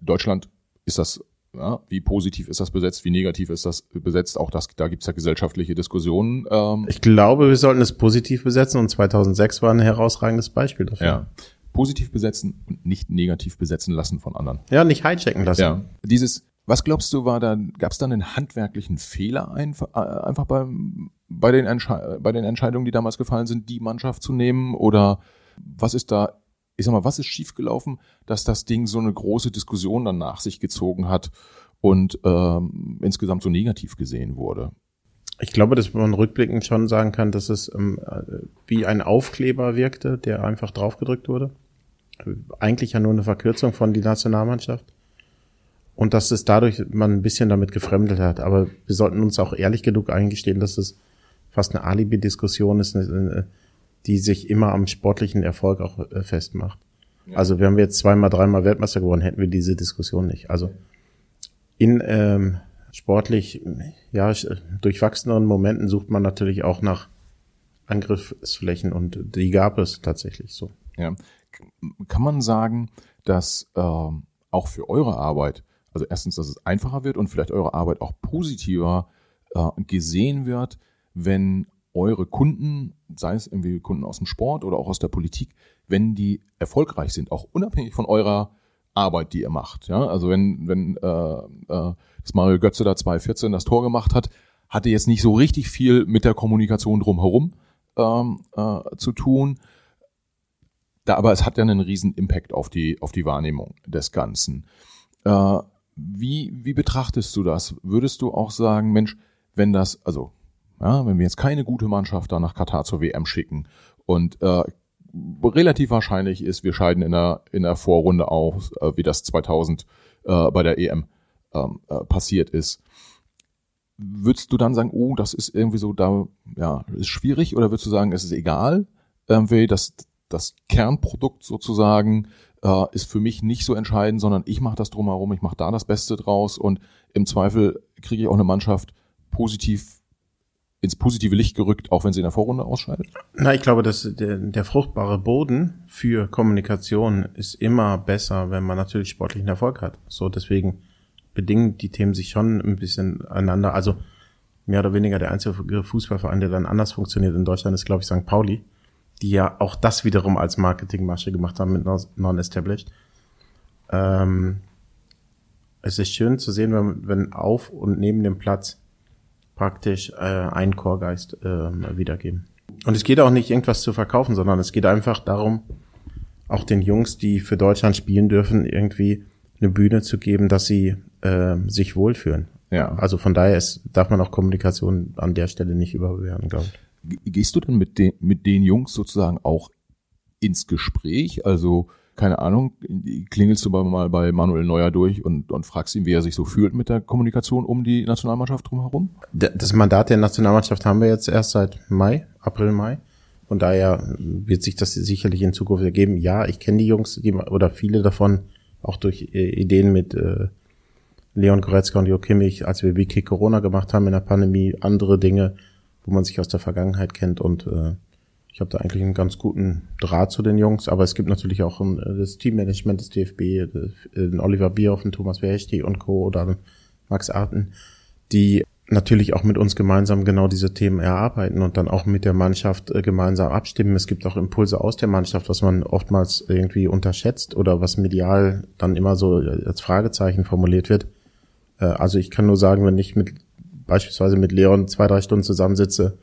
Deutschland ist das ja, wie positiv ist das besetzt, wie negativ ist das besetzt? Auch das, da gibt's ja gesellschaftliche Diskussionen. Ähm. Ich glaube, wir sollten es positiv besetzen und 2006 war ein herausragendes Beispiel dafür. Ja. Positiv besetzen und nicht negativ besetzen lassen von anderen. Ja, nicht hijacken lassen. Ja. Dieses, was glaubst du, war da, gab's da einen handwerklichen Fehler einfach, äh, einfach beim, bei, den bei den Entscheidungen, die damals gefallen sind, die Mannschaft zu nehmen? Oder was ist da ich sag mal, was ist schiefgelaufen, dass das Ding so eine große Diskussion dann nach sich gezogen hat und ähm, insgesamt so negativ gesehen wurde? Ich glaube, dass man rückblickend schon sagen kann, dass es ähm, wie ein Aufkleber wirkte, der einfach draufgedrückt wurde. Eigentlich ja nur eine Verkürzung von die Nationalmannschaft. Und dass es dadurch man ein bisschen damit gefremdet hat. Aber wir sollten uns auch ehrlich genug eingestehen, dass es fast eine Alibi-Diskussion ist, die sich immer am sportlichen Erfolg auch äh, festmacht. Ja. Also wären wir jetzt zweimal, dreimal Weltmeister geworden, hätten wir diese Diskussion nicht. Also in ähm, sportlich ja durchwachseneren Momenten sucht man natürlich auch nach Angriffsflächen und die gab es tatsächlich so. Ja, kann man sagen, dass ähm, auch für eure Arbeit, also erstens, dass es einfacher wird und vielleicht eure Arbeit auch positiver äh, gesehen wird, wenn eure Kunden, sei es irgendwie Kunden aus dem Sport oder auch aus der Politik, wenn die erfolgreich sind, auch unabhängig von eurer Arbeit, die ihr macht. Ja, also wenn wenn äh, äh, das Mario Götze da 2014 das Tor gemacht hat, hatte jetzt nicht so richtig viel mit der Kommunikation drumherum ähm, äh, zu tun. Da, aber es hat ja einen riesen Impact auf die auf die Wahrnehmung des Ganzen. Äh, wie wie betrachtest du das? Würdest du auch sagen, Mensch, wenn das also ja, wenn wir jetzt keine gute Mannschaft da nach Katar zur WM schicken und äh, relativ wahrscheinlich ist, wir scheiden in der, in der Vorrunde aus, äh, wie das 2000 äh, bei der EM ähm, äh, passiert ist. Würdest du dann sagen, oh, das ist irgendwie so da, ja, ist schwierig, oder würdest du sagen, es ist egal, irgendwie das, das Kernprodukt sozusagen äh, ist für mich nicht so entscheidend, sondern ich mache das drumherum, ich mache da das Beste draus und im Zweifel kriege ich auch eine Mannschaft positiv ins positive Licht gerückt, auch wenn sie in der Vorrunde ausscheidet? Na, ich glaube, dass der, der fruchtbare Boden für Kommunikation ist immer besser, wenn man natürlich sportlichen Erfolg hat. So, deswegen bedingen die Themen sich schon ein bisschen einander. Also mehr oder weniger der einzige Fußballverein, der dann anders funktioniert in Deutschland, ist, glaube ich, St. Pauli, die ja auch das wiederum als Marketingmasche gemacht haben mit Non-Established. Ähm, es ist schön zu sehen, wenn, wenn auf und neben dem Platz praktisch äh, einen Chorgeist äh, wiedergeben. Und es geht auch nicht irgendwas zu verkaufen, sondern es geht einfach darum, auch den Jungs, die für Deutschland spielen dürfen, irgendwie eine Bühne zu geben, dass sie äh, sich wohlfühlen. Ja. Also von daher ist, darf man auch Kommunikation an der Stelle nicht überbewerten, glaube ich. Gehst du denn mit den, mit den Jungs sozusagen auch ins Gespräch? Also keine Ahnung, klingelst du mal bei Manuel Neuer durch und, und fragst ihn, wie er sich so fühlt mit der Kommunikation um die Nationalmannschaft drumherum? Das Mandat der Nationalmannschaft haben wir jetzt erst seit Mai, April, Mai. Von daher wird sich das sicherlich in Zukunft ergeben. Ja, ich kenne die Jungs die, oder viele davon auch durch äh, Ideen mit äh, Leon Goretzka und Jo Kimmich, als wir Wiki Corona gemacht haben in der Pandemie, andere Dinge, wo man sich aus der Vergangenheit kennt und äh, ich habe da eigentlich einen ganz guten Draht zu den Jungs, aber es gibt natürlich auch ein, äh, das Teammanagement des DFB, äh, den Oliver Bierhoff, den Thomas Verhechti und Co. oder Max Arten, die natürlich auch mit uns gemeinsam genau diese Themen erarbeiten und dann auch mit der Mannschaft äh, gemeinsam abstimmen. Es gibt auch Impulse aus der Mannschaft, was man oftmals irgendwie unterschätzt oder was medial dann immer so als Fragezeichen formuliert wird. Äh, also ich kann nur sagen, wenn ich mit beispielsweise mit Leon zwei, drei Stunden zusammensitze,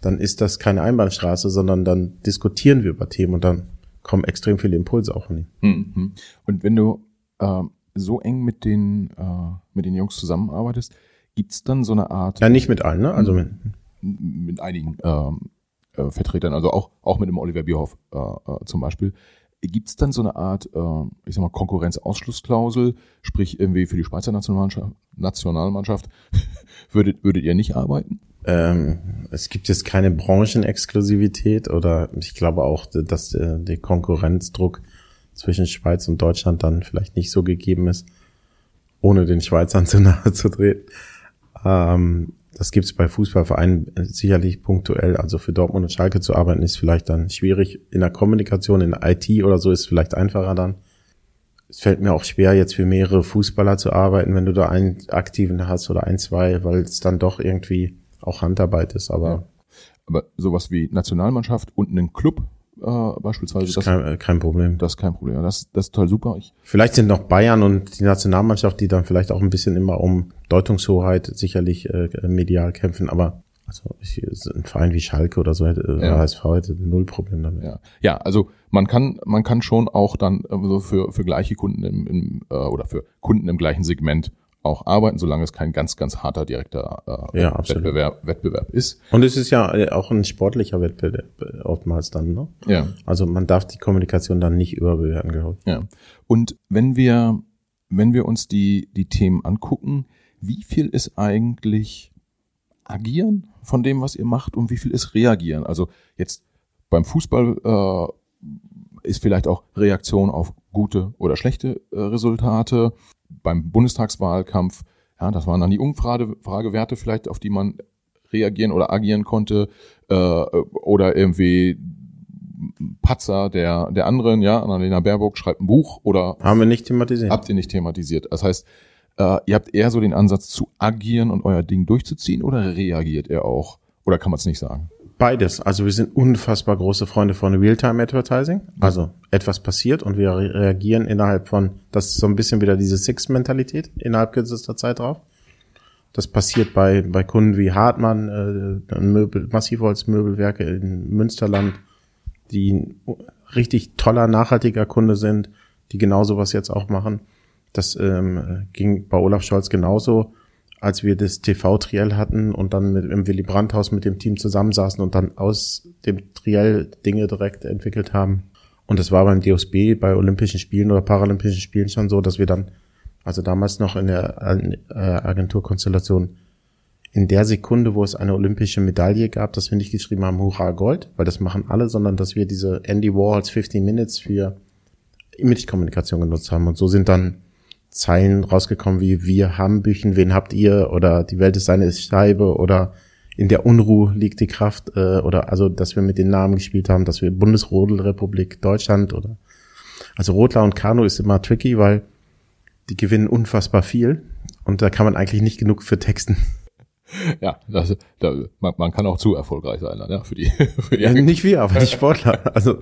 dann ist das keine Einbahnstraße, sondern dann diskutieren wir über Themen und dann kommen extrem viele Impulse auch von ihm. Mhm. Und wenn du äh, so eng mit den, äh, mit den Jungs zusammenarbeitest, gibt's dann so eine Art. Ja, nicht mit allen, ne? Also mit, mit einigen ähm, äh, Vertretern, also auch, auch mit dem Oliver Bierhoff äh, äh, zum Beispiel. Gibt's dann so eine Art, äh, ich sag mal, Konkurrenzausschlussklausel, sprich irgendwie für die Schweizer Nationalmannschaft, Nationalmannschaft würdet, würdet ihr nicht arbeiten? Ähm, es gibt jetzt keine Branchenexklusivität oder ich glaube auch, dass der, der Konkurrenzdruck zwischen Schweiz und Deutschland dann vielleicht nicht so gegeben ist, ohne den Schweizern zu nahe zu treten. Ähm, das gibt es bei Fußballvereinen sicherlich punktuell. Also für Dortmund und Schalke zu arbeiten ist vielleicht dann schwierig. In der Kommunikation, in der IT oder so ist vielleicht einfacher dann. Es fällt mir auch schwer, jetzt für mehrere Fußballer zu arbeiten, wenn du da einen aktiven hast oder ein, zwei, weil es dann doch irgendwie auch Handarbeit ist. Aber, ja. aber sowas wie Nationalmannschaft und einen Club äh, beispielsweise. Das ist kein, äh, kein Problem. Das ist kein Problem. Das, das ist total super. Ich vielleicht sind noch Bayern und die Nationalmannschaft, die dann vielleicht auch ein bisschen immer um Deutungshoheit sicherlich äh, medial kämpfen, aber also ich, ein Verein wie Schalke oder so hätte, äh, ja. HSV hätte null Problem damit. Ja. ja, also man kann man kann schon auch dann äh, so für für gleiche Kunden im, im äh, oder für Kunden im gleichen Segment auch arbeiten, solange es kein ganz, ganz harter direkter äh, ja, Wettbewerb, Wettbewerb ist. Und es ist ja äh, auch ein sportlicher Wettbewerb äh, oftmals dann, ne? Ja. Also man darf die Kommunikation dann nicht überbewerten, glaube ich. Ja. Und wenn wir, wenn wir uns die, die Themen angucken, wie viel ist eigentlich agieren von dem, was ihr macht und wie viel ist reagieren? Also jetzt beim Fußball äh, ist vielleicht auch Reaktion auf gute oder schlechte äh, Resultate beim Bundestagswahlkampf, ja, das waren dann die Umfragewerte vielleicht, auf die man reagieren oder agieren konnte, äh, oder irgendwie Patzer der, der anderen, ja, Annalena Baerbock schreibt ein Buch oder. Haben wir nicht thematisiert. Habt ihr nicht thematisiert. Das heißt, äh, ihr habt eher so den Ansatz zu agieren und euer Ding durchzuziehen oder reagiert ihr auch? Oder kann man es nicht sagen? Beides. Also wir sind unfassbar große Freunde von Realtime Advertising. Also etwas passiert und wir reagieren innerhalb von, das ist so ein bisschen wieder diese Six-Mentalität innerhalb kürzester Zeit drauf. Das passiert bei, bei Kunden wie Hartmann, äh, Möbel, Massivholzmöbelwerke in Münsterland, die ein richtig toller, nachhaltiger Kunde sind, die genau sowas jetzt auch machen. Das ähm, ging bei Olaf Scholz genauso als wir das TV-Triell hatten und dann mit im Willy Brandt-Haus mit dem Team zusammensaßen und dann aus dem Triell Dinge direkt entwickelt haben. Und das war beim DOSB, bei Olympischen Spielen oder Paralympischen Spielen schon so, dass wir dann, also damals noch in der äh, Agenturkonstellation, in der Sekunde, wo es eine olympische Medaille gab, dass wir nicht geschrieben haben, Hurra Gold, weil das machen alle, sondern dass wir diese Andy Warhols 15 Minutes für Image-Kommunikation genutzt haben. Und so sind dann Zeilen rausgekommen wie wir haben Büchen, wen habt ihr? Oder die Welt ist eine Scheibe. Oder in der Unruhe liegt die Kraft. Äh, oder also dass wir mit den Namen gespielt haben, dass wir Bundesrodelrepublik Deutschland oder also Rotler und Kano ist immer tricky, weil die gewinnen unfassbar viel. Und da kann man eigentlich nicht genug für texten. Ja, das, da, man, man kann auch zu erfolgreich sein, ja, für die. Für die ja, nicht wir, aber die Sportler. Also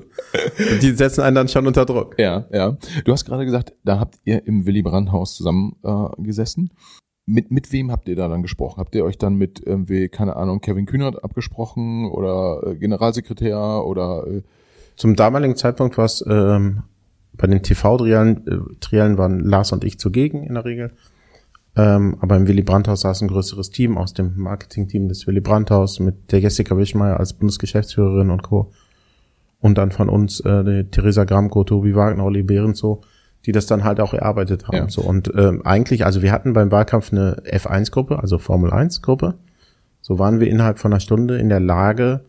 die setzen einen dann schon unter Druck. Ja, ja. Du hast gerade gesagt, da habt ihr im Willy Brandt Haus zusammen äh, gesessen. Mit, mit wem habt ihr da dann gesprochen? Habt ihr euch dann mit irgendwie, keine Ahnung, Kevin Kühnert abgesprochen oder äh, Generalsekretär oder äh Zum damaligen Zeitpunkt war es ähm, bei den TV-Triellen äh, Triellen waren Lars und ich zugegen in der Regel. Ähm, aber im Willy Brandt-Haus saß ein größeres Team aus dem Marketing-Team des Willy Brandt-Haus mit der Jessica Wischmeier als Bundesgeschäftsführerin und Co. Und dann von uns äh, die Theresa Gramko, Tobi Wagner, Olli Behrenso, die das dann halt auch erarbeitet haben. Ja. So und ähm, eigentlich, also wir hatten beim Wahlkampf eine F1-Gruppe, also Formel 1-Gruppe. So waren wir innerhalb von einer Stunde in der Lage,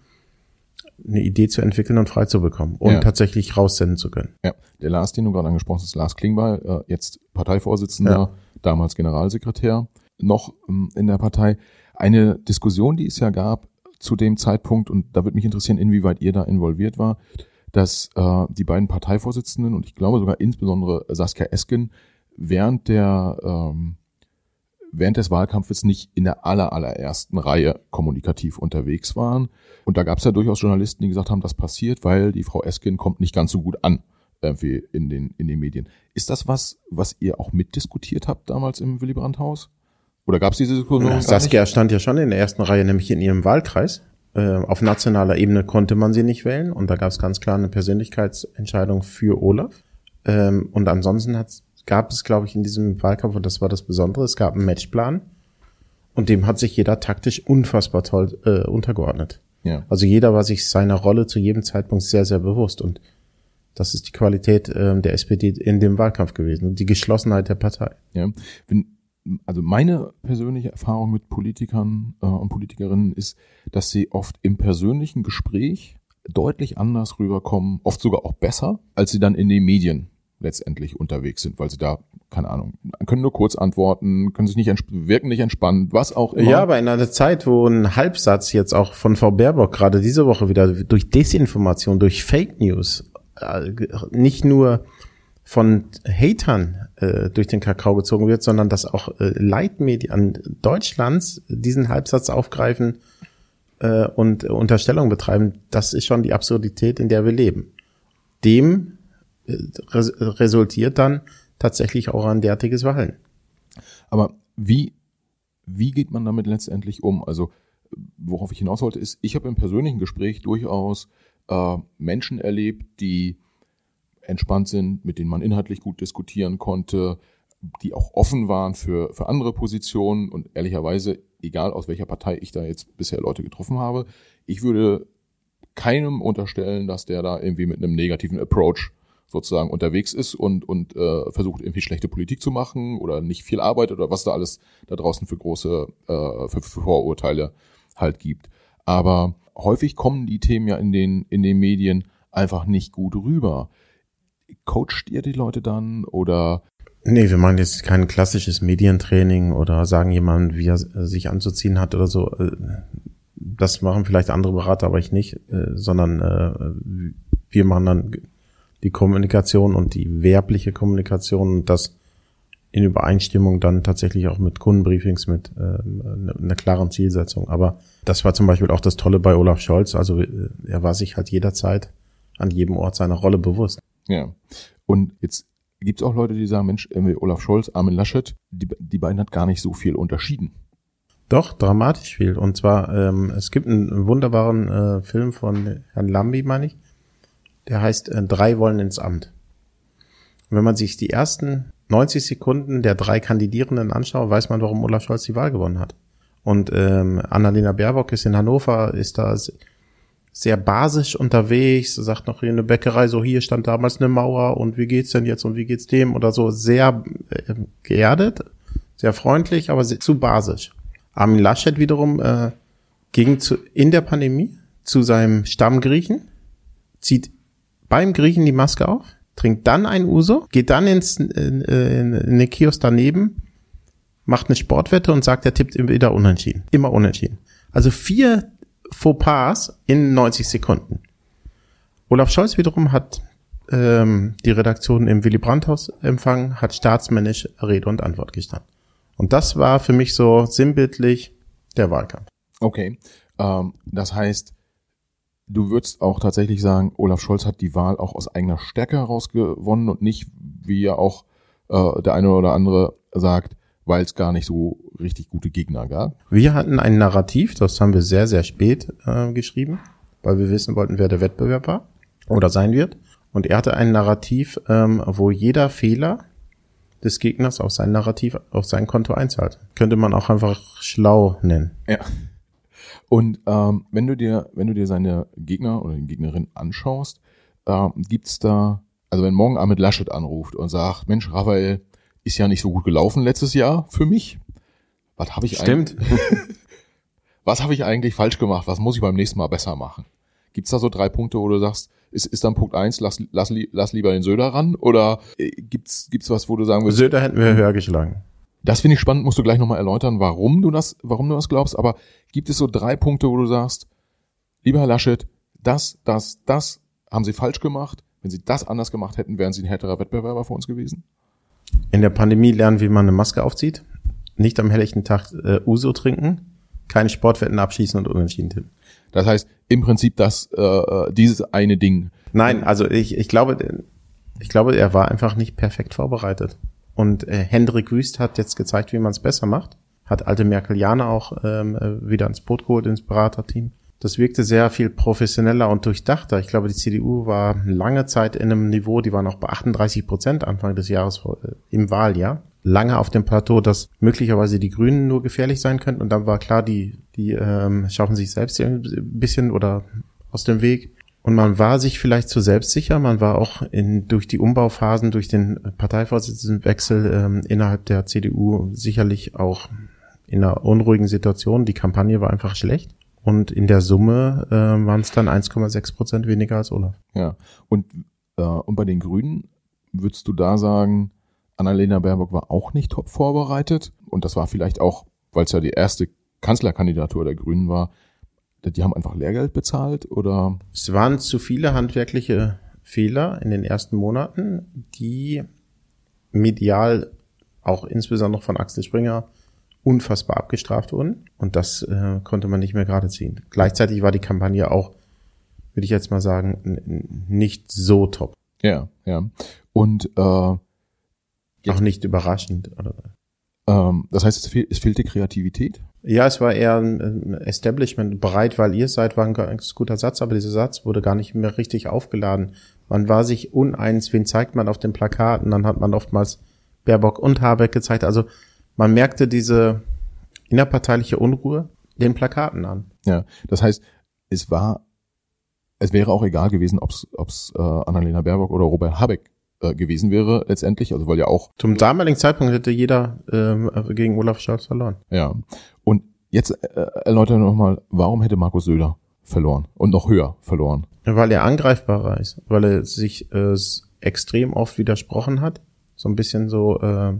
eine Idee zu entwickeln und frei zu bekommen und Ja. tatsächlich raussenden zu können. Ja, der Lars, den du gerade angesprochen hast, Lars Klingbeil, äh, jetzt Parteivorsitzender, Ja. damals Generalsekretär, noch ähm, in der Partei. Eine Diskussion, die es ja gab zu dem Zeitpunkt, und da würde mich interessieren, inwieweit ihr da involviert war, dass äh, die beiden Parteivorsitzenden und ich glaube sogar insbesondere Saskia Esken während der ähm, während des Wahlkampfes nicht in der aller, allerersten Reihe kommunikativ unterwegs waren. Und da gab es ja durchaus Journalisten, die gesagt haben, das passiert, weil die Frau Eskin kommt nicht ganz so gut an irgendwie in den, in den Medien. Ist das was, was ihr auch mitdiskutiert habt damals im Willy Brandt-Haus? Oder gab es diese Diskussion? Saskia stand ja schon in der ersten Reihe, nämlich in ihrem Wahlkreis. Äh, auf nationaler Ebene konnte man sie nicht wählen und da gab es ganz klar eine Persönlichkeitsentscheidung für Olaf. Ähm, und ansonsten hat's, gab es, glaube ich, in diesem Wahlkampf, und das war das Besondere, es gab einen Matchplan und dem hat sich jeder taktisch unfassbar toll äh, untergeordnet. Ja. Also jeder war sich seiner Rolle zu jedem Zeitpunkt sehr, sehr bewusst und das ist die Qualität ähm, der SPD in dem Wahlkampf gewesen und die Geschlossenheit der Partei. Ja, wenn, also meine persönliche Erfahrung mit Politikern äh, und Politikerinnen ist, dass sie oft im persönlichen Gespräch deutlich anders rüberkommen, oft sogar auch besser, als sie dann in den Medien letztendlich unterwegs sind, weil sie da, keine Ahnung, können nur kurz antworten, können sich nicht wirken nicht entspannt, was auch immer. Ja, aber in einer Zeit, wo ein Halbsatz jetzt auch von Frau Baerbock gerade diese Woche wieder durch Desinformation, durch Fake News, äh, nicht nur von Hatern äh, durch den Kakao gezogen wird, sondern dass auch äh, Leitmedien Deutschlands diesen Halbsatz aufgreifen äh, und Unterstellungen betreiben, das ist schon die Absurdität, in der wir leben. Dem res resultiert dann tatsächlich auch ein derartiges Verhalten. Aber wie, wie geht man damit letztendlich um? Also, worauf ich hinaus wollte, ist, ich habe im persönlichen Gespräch durchaus äh, Menschen erlebt, die entspannt sind, mit denen man inhaltlich gut diskutieren konnte, die auch offen waren für, für andere Positionen und ehrlicherweise, egal aus welcher Partei ich da jetzt bisher Leute getroffen habe, ich würde keinem unterstellen, dass der da irgendwie mit einem negativen Approach sozusagen unterwegs ist und, und äh, versucht irgendwie schlechte Politik zu machen oder nicht viel Arbeit oder was da alles da draußen für große äh, für, für Vorurteile halt gibt. Aber häufig kommen die Themen ja in den, in den Medien einfach nicht gut rüber. Coacht ihr die Leute dann oder Nee, wir machen jetzt kein klassisches Medientraining oder sagen jemandem, wie er sich anzuziehen hat oder so. Äh, Das machen vielleicht andere Berater, aber ich nicht, äh, sondern äh, wir machen dann die Kommunikation und die werbliche Kommunikation und das in Übereinstimmung dann tatsächlich auch mit Kundenbriefings, mit ähm, einer klaren Zielsetzung. Aber das war zum Beispiel auch das Tolle bei Olaf Scholz. Also äh, er war sich halt jederzeit an jedem Ort seiner Rolle bewusst. Ja. Und jetzt gibt es auch Leute, die sagen, Mensch, Olaf Scholz, Armin Laschet, die, die beiden hat gar nicht so viel unterschieden. Doch, dramatisch viel. Und zwar, ähm, es gibt einen wunderbaren äh, Film von Herrn Lambi, meine ich. Der heißt äh, Drei wollen ins Amt. Und wenn man sich die ersten 90 Sekunden der drei Kandidierenden anschaut, weiß man, warum Olaf Scholz die Wahl gewonnen hat. Und ähm, Annalena Baerbock ist in Hannover, ist da sehr basisch unterwegs, sagt noch hier eine Bäckerei, so hier stand damals eine Mauer und wie geht's denn jetzt und wie geht's dem oder so, sehr äh, geerdet, sehr freundlich, aber sehr, zu basisch. Armin Laschet wiederum äh, ging zu, in der Pandemie zu seinem Stammgriechen, zieht beim Griechen die Maske auf, trinkt dann ein Uso, geht dann ins in, in, in den Kiosk daneben, macht eine Sportwette und sagt, er tippt wieder unentschieden. Immer unentschieden. Also vier Fauxpas in 90 Sekunden. Olaf Scholz wiederum hat ähm, die Redaktion im Willy Brandt-Haus empfangen, hat staatsmännisch Rede und Antwort gestanden. Und das war für mich so sinnbildlich der Wahlkampf. Okay. Ähm, das heißt, du würdest auch tatsächlich sagen, Olaf Scholz hat die Wahl auch aus eigener Stärke heraus gewonnen und nicht, wie ja auch äh, der eine oder andere sagt, weil es gar nicht so richtig gute Gegner gab. Wir hatten ein Narrativ, das haben wir sehr, sehr spät äh, geschrieben, weil wir wissen wollten, wer der Wettbewerb war oder sein wird. Und er hatte ein Narrativ, ähm, wo jeder Fehler des Gegners auf sein Narrativ, auf sein Konto einzahlt. Könnte man auch einfach schlau nennen. Ja. Und ähm, wenn du dir, wenn du dir seine Gegner oder die Gegnerin anschaust, ähm, gibt's da, also wenn morgen Ahmed Laschet anruft und sagt, Mensch, Raphael, ist ja nicht so gut gelaufen letztes Jahr für mich. Was habe ich Stimmt. eigentlich, was habe ich eigentlich falsch gemacht? Was muss ich beim nächsten Mal besser machen? Gibt's da so drei Punkte, wo du sagst, ist, ist dann Punkt eins, lass, lass, lass lieber den Söder ran? Oder äh, gibt's gibt's was, wo du sagen würdest? Söder hätten wir höher geschlagen. Das finde ich spannend, musst du gleich nochmal erläutern, warum du das, warum du das glaubst. Aber gibt es so drei Punkte, wo du sagst, lieber Herr Laschet, das, das, das haben Sie falsch gemacht. Wenn Sie das anders gemacht hätten, wären Sie ein härterer Wettbewerber für uns gewesen? In der Pandemie lernen, wie man eine Maske aufzieht, nicht am helllichten Tag äh, Uso trinken, keine Sportwetten abschießen und unentschieden tippen. Das heißt, im Prinzip das, äh, dieses eine Ding. Nein, also ich, ich glaube, ich glaube, er war einfach nicht perfekt vorbereitet. Und äh, Hendrik Wüst hat jetzt gezeigt, wie man es besser macht. Hat alte Merkelianer auch ähm, äh, wieder ins Boot geholt, ins Beraterteam. Das wirkte sehr viel professioneller und durchdachter. Ich glaube, die CDU war lange Zeit in einem Niveau, die war noch bei 38 Prozent Anfang des Jahres äh, im Wahljahr. Lange auf dem Plateau, dass möglicherweise die Grünen nur gefährlich sein könnten. Und dann war klar, die, die ähm, schaffen sich selbst ein bisschen oder aus dem Weg. Und man war sich vielleicht zu selbstsicher. Man war auch in, durch die Umbauphasen, durch den Parteivorsitzendenwechsel ähm, innerhalb der CDU sicherlich auch in einer unruhigen Situation. Die Kampagne war einfach schlecht. Und in der Summe äh, waren es dann 1,6 Prozent weniger als Olaf. Ja. Und, äh, und bei den Grünen würdest du da sagen, Annalena Baerbock war auch nicht top vorbereitet. Und das war vielleicht auch, weil es ja die erste Kanzlerkandidatur der Grünen war, die haben einfach Lehrgeld bezahlt oder? Es waren zu viele handwerkliche Fehler in den ersten Monaten, die medial auch insbesondere von Axel Springer unfassbar abgestraft wurden. Und das äh, konnte man nicht mehr gerade ziehen. Gleichzeitig war die Kampagne auch, würde ich jetzt mal sagen, nicht so top. Ja, ja. Und äh, auch nicht überraschend. Oder? Ähm, das heißt, es, fehl, es fehlte Kreativität? Ja, es war eher ein Establishment. Bereit, weil ihr seid, war ein ganz guter Satz, aber dieser Satz wurde gar nicht mehr richtig aufgeladen. Man war sich uneins, wen zeigt man auf den Plakaten, dann hat man oftmals Baerbock und Habeck gezeigt. Also man merkte diese innerparteiliche Unruhe den Plakaten an. Ja, das heißt, es war, es wäre auch egal gewesen, ob es äh, Annalena Baerbock oder Robert Habeck äh, gewesen wäre letztendlich, also weil ja auch zum damaligen Zeitpunkt hätte jeder äh, gegen Olaf Scholz verloren. Ja, und jetzt äh, erläutern wir nochmal, warum hätte Markus Söder verloren und noch höher verloren? Weil er angreifbarer ist, weil er sich äh, extrem oft widersprochen hat, so ein bisschen so äh,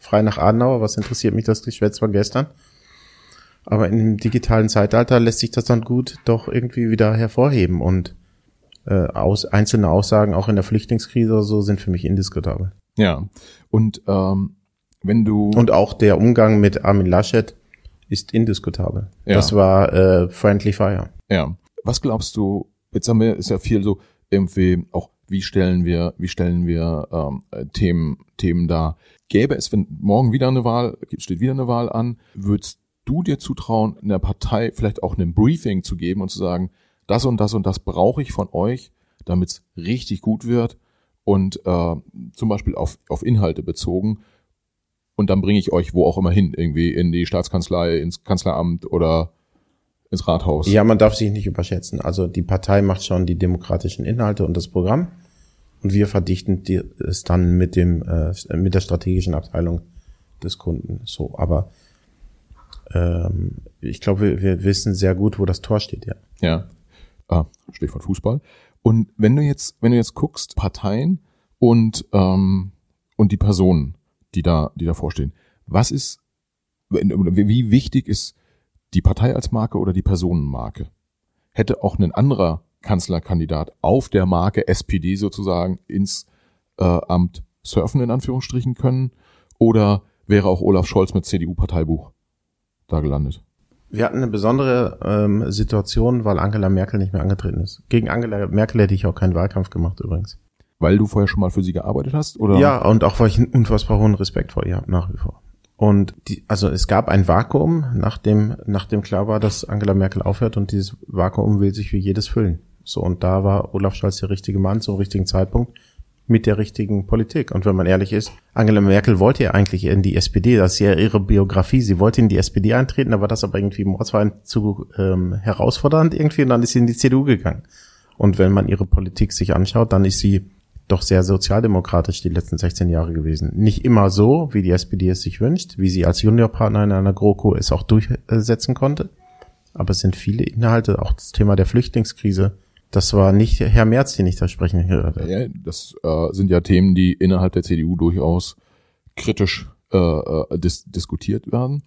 frei nach Adenauer, was interessiert mich das Geschwätz von gestern. Aber im digitalen Zeitalter lässt sich das dann gut doch irgendwie wieder hervorheben und äh, aus, einzelne Aussagen auch in der Flüchtlingskrise oder so sind für mich indiskutabel. Ja. Und ähm, wenn du und auch der Umgang mit Armin Laschet ist indiskutabel. Ja. Das war äh, friendly fire. Ja. Was glaubst du? Jetzt haben wir ist ja viel so irgendwie auch wie stellen wir wie stellen wir ähm, Themen Themen dar gäbe es, wenn morgen wieder eine Wahl, steht wieder eine Wahl an, würdest du dir zutrauen, in der Partei vielleicht auch ein Briefing zu geben und zu sagen, das und das und das brauche ich von euch, damit es richtig gut wird und äh, zum Beispiel auf, auf Inhalte bezogen und dann bringe ich euch wo auch immer hin, irgendwie in die Staatskanzlei, ins Kanzleramt oder ins Rathaus. Ja, man darf sich nicht überschätzen. Also die Partei macht schon die demokratischen Inhalte und das Programm und wir verdichten die, es dann mit dem äh, mit der strategischen Abteilung des Kunden. So, aber ähm, ich glaube, wir, wir wissen sehr gut, wo das Tor steht, ja. Ja. Ah, Stichwort Fußball. Und wenn du jetzt, wenn du jetzt guckst, Parteien und ähm, und die Personen, die da, die davor stehen, was ist, wie wichtig ist die Partei als Marke oder die Personenmarke? Hätte auch ein anderer Kanzlerkandidat auf der Marke SPD sozusagen ins äh, Amt surfen in Anführungsstrichen können? Oder wäre auch Olaf Scholz mit CDU-Parteibuch da gelandet? Wir hatten eine besondere ähm, Situation, weil Angela Merkel nicht mehr angetreten ist. Gegen Angela Merkel hätte ich auch keinen Wahlkampf gemacht übrigens. Weil du vorher schon mal für sie gearbeitet hast, oder? Ja, und auch weil ich einen unfassbar hohen Respekt vor ihr habe, nach wie vor. Und die, also es gab ein Vakuum, nachdem, nachdem klar war, dass Angela Merkel aufhört und dieses Vakuum will sich wie jedes füllen. So, und da war Olaf Scholz der richtige Mann zum richtigen Zeitpunkt mit der richtigen Politik. Und wenn man ehrlich ist, Angela Merkel wollte ja eigentlich in die SPD, das ist ja ihre Biografie, sie wollte in die SPD eintreten, da war das aber irgendwie Mordswein zu ähm, herausfordernd irgendwie und dann ist sie in die CDU gegangen. Und wenn man ihre Politik sich anschaut, dann ist sie doch sehr sozialdemokratisch die letzten 16 Jahre gewesen. Nicht immer so, wie die SPD es sich wünscht, wie sie als Juniorpartner in einer GroKo es auch durchsetzen konnte. Aber es sind viele Inhalte, auch das Thema der Flüchtlingskrise, Das war nicht Herr Merz, den ich da sprechen hörte. Ja, das äh, sind ja Themen, die innerhalb der CDU durchaus kritisch äh, äh, dis diskutiert werden.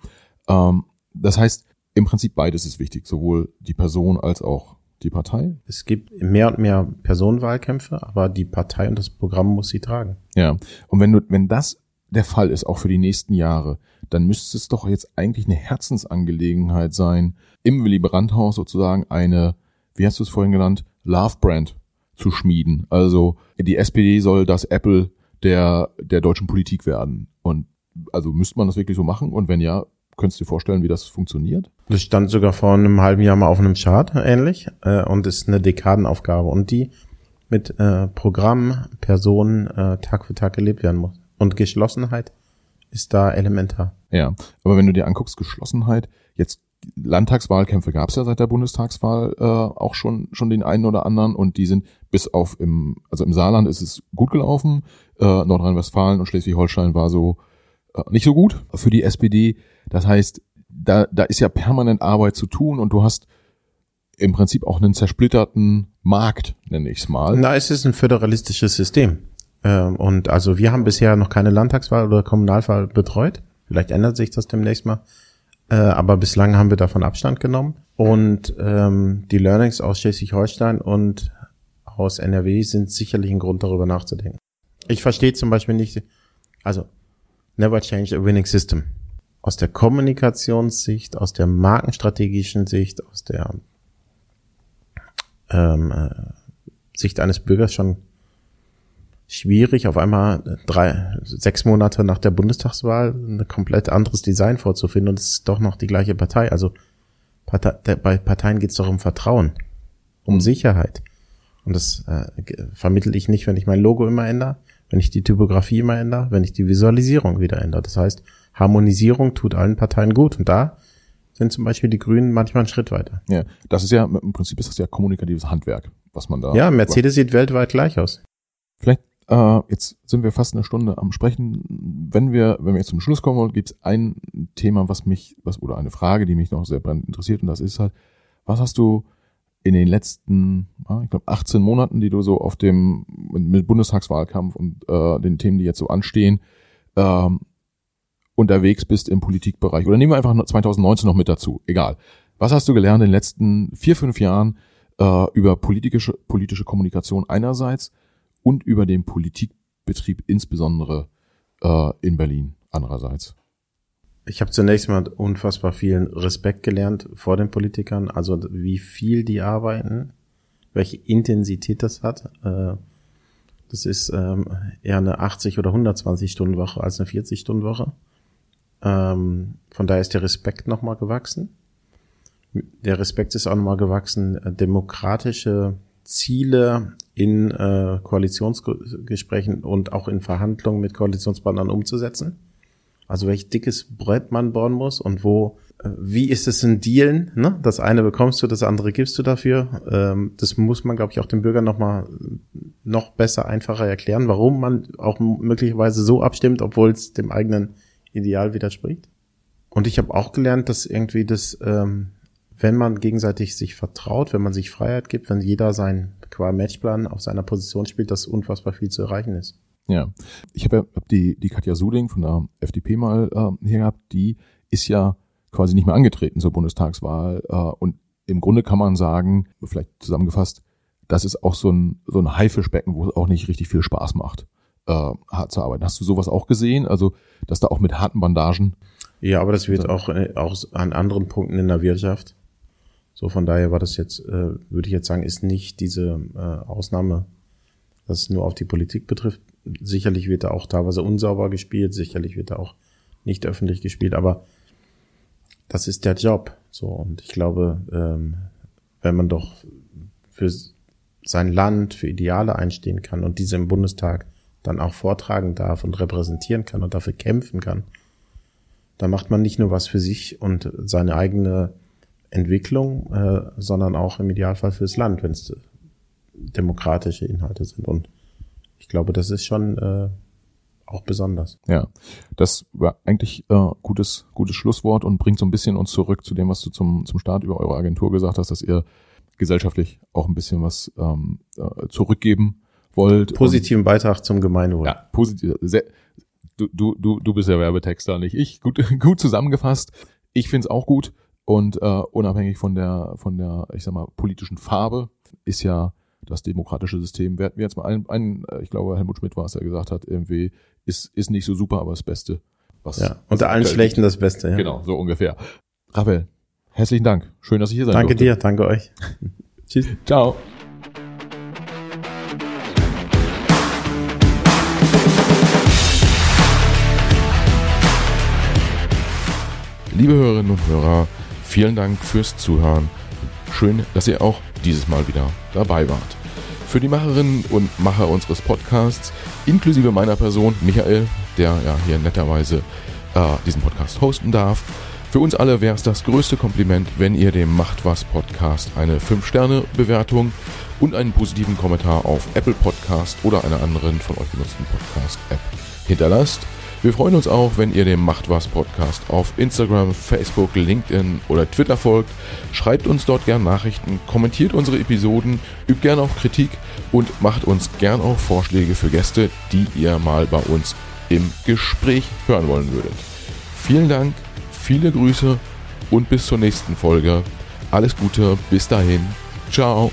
Ähm, das heißt, im Prinzip beides ist wichtig, sowohl die Person als auch die Partei. Es gibt mehr und mehr Personenwahlkämpfe, aber die Partei und das Programm muss sie tragen. Ja, und wenn du, wenn das der Fall ist, auch für die nächsten Jahre, dann müsste es doch jetzt eigentlich eine Herzensangelegenheit sein, im Willy Brandt-Haus sozusagen eine, wie hast du es vorhin genannt, Love-Brand zu schmieden. Also die SPD soll das Apple der, der deutschen Politik werden. Und also müsste man das wirklich so machen? Und wenn ja, könntest du dir vorstellen, wie das funktioniert? Das stand sogar vor einem halben Jahr mal auf einem Chart ähnlich äh, und ist eine Dekadenaufgabe und die mit äh, Programm, Personen äh, Tag für Tag gelebt werden muss. Und Geschlossenheit ist da elementar. Ja, aber wenn du dir anguckst, Geschlossenheit, jetzt Landtagswahlkämpfe gab es ja seit der Bundestagswahl äh, auch schon schon den einen oder anderen und die sind bis auf im also im Saarland ist es gut gelaufen, äh, Nordrhein-Westfalen und Schleswig-Holstein war so äh, nicht so gut für die SPD. Das heißt, da da ist ja permanent Arbeit zu tun und du hast im Prinzip auch einen zersplitterten Markt, nenne ich es mal. Na, es ist ein föderalistisches System. Ähm, und also wir haben bisher noch keine Landtagswahl oder Kommunalwahl betreut. Vielleicht ändert sich das demnächst mal. Äh, aber bislang haben wir davon Abstand genommen. Und ähm, die Learnings aus Schleswig-Holstein und aus NRW sind sicherlich ein Grund, darüber nachzudenken. Ich verstehe zum Beispiel nicht, also never change a winning system. Aus der Kommunikationssicht, aus der markenstrategischen Sicht, aus der ähm, äh, Sicht eines Bürgers schon schwierig, auf einmal drei, sechs Monate nach der Bundestagswahl ein komplett anderes Design vorzufinden und es ist doch noch die gleiche Partei. Also Partei, bei Parteien geht es doch um Vertrauen, um mhm. Sicherheit. Und das äh, vermittel ich nicht, wenn ich mein Logo immer ändere, wenn ich die Typografie immer ändere, wenn ich die Visualisierung wieder ändere. Das heißt, Harmonisierung tut allen Parteien gut. Und da sind zum Beispiel die Grünen manchmal einen Schritt weiter. Ja, das ist ja, im Prinzip ist das ja kommunikatives Handwerk, was man da. Ja, Mercedes macht. sieht weltweit gleich aus. Vielleicht äh, jetzt sind wir fast eine Stunde am Sprechen. Wenn wir, wenn wir jetzt zum Schluss kommen wollen, gibt es ein Thema, was mich, was oder eine Frage, die mich noch sehr brennend interessiert, und das ist halt, was hast du in den letzten, ich glaube, 18 Monaten, die du so auf dem mit Bundestagswahlkampf und äh, den Themen, die jetzt so anstehen, ähm, unterwegs bist im Politikbereich. Oder nehmen wir einfach 2019 noch mit dazu. Egal. Was hast du gelernt in den letzten vier, fünf Jahren äh, über politische, politische Kommunikation einerseits und über den Politikbetrieb insbesondere äh, in Berlin andererseits? Ich habe zunächst mal unfassbar vielen Respekt gelernt vor den Politikern, also wie viel die arbeiten, welche Intensität das hat. Äh, das ist ähm, eher eine 80 oder 120 Stunden Woche als eine 40 Stunden Woche. Ähm, von daher ist der Respekt nochmal gewachsen. Der Respekt ist auch nochmal gewachsen, demokratische Ziele in äh, Koalitionsgesprächen und auch in Verhandlungen mit Koalitionspartnern umzusetzen. Also welch dickes Brett man bauen muss und wo, äh, wie ist es in Dealen? Ne? Das eine bekommst du, das andere gibst du dafür. Ähm, das muss man, glaube ich, auch den Bürgern nochmal noch besser, einfacher erklären, warum man auch möglicherweise so abstimmt, obwohl es dem eigenen Ideal widerspricht. Und ich habe auch gelernt, dass irgendwie das ähm, wenn man gegenseitig sich vertraut, wenn man sich Freiheit gibt, wenn jeder sein qua Matchplan auf seiner Position spielt, dass unfassbar viel zu erreichen ist. Ja, ich habe ja hab die, die Katja Suding von der FDP mal äh, hier gehabt, die ist ja quasi nicht mehr angetreten zur Bundestagswahl äh, und im Grunde kann man sagen, vielleicht zusammengefasst, das ist auch so ein, so ein Haifischbecken, wo es auch nicht richtig viel Spaß macht, äh, hart zu arbeiten. Hast du sowas auch gesehen? Also, dass da auch mit harten Bandagen. Ja, aber das wird auch, äh, auch an anderen Punkten in der Wirtschaft so von daher war das jetzt, äh, würde ich jetzt sagen, ist nicht diese äh, Ausnahme, dass es nur auf die Politik betrifft. Sicherlich wird da auch teilweise unsauber gespielt, sicherlich wird da auch nicht öffentlich gespielt, aber das ist der Job. So und ich glaube, ähm, wenn man doch für sein Land, für Ideale einstehen kann und diese im Bundestag dann auch vortragen darf und repräsentieren kann und dafür kämpfen kann, dann macht man nicht nur was für sich und seine eigene Entwicklung, äh, sondern auch im Idealfall fürs Land, wenn es demokratische Inhalte sind. Und ich glaube, das ist schon äh, auch besonders. Ja, das war eigentlich äh, gutes gutes Schlusswort und bringt so ein bisschen uns zurück zu dem, was du zum zum Start über eure Agentur gesagt hast, dass ihr gesellschaftlich auch ein bisschen was ähm, äh, zurückgeben wollt. Positiven Beitrag zum Gemeinwohl. Ja, positiv. Sehr, du, du, du, du bist ja Werbetexter, nicht ich. Gut, gut zusammengefasst. Ich find's auch gut und äh, unabhängig von der, von der, ich sag mal, politischen Farbe ist ja das demokratische System. Wir hatten jetzt mal einen, einen, äh, ich glaube, Helmut Schmidt war es, der gesagt hat, irgendwie ist, ist nicht so super, aber das Beste. Was, ja, unter allen Schlechten das Beste. Ja. Genau, so ungefähr. Raphael, herzlichen Dank. Schön, dass ich hier sein Danke durfte. dir, danke euch. Tschüss. Ciao. Liebe Hörerinnen und Hörer, vielen Dank fürs Zuhören. Schön, dass ihr auch dieses Mal wieder dabei wart. Für die Macherinnen und Macher unseres Podcasts, inklusive meiner Person, Michael, der ja hier netterweise äh, diesen Podcast hosten darf, für uns alle wäre es das größte Kompliment, wenn ihr dem Macht was Podcast eine 5-Sterne-Bewertung und einen positiven Kommentar auf Apple Podcast oder einer anderen von euch genutzten Podcast-App hinterlasst. Wir freuen uns auch, wenn ihr dem Macht was Podcast auf Instagram, Facebook, LinkedIn oder Twitter folgt. Schreibt uns dort gern Nachrichten, kommentiert unsere Episoden, übt gern auch Kritik und macht uns gern auch Vorschläge für Gäste, die ihr mal bei uns im Gespräch hören wollen würdet. Vielen Dank, viele Grüße und bis zur nächsten Folge. Alles Gute, bis dahin. Ciao.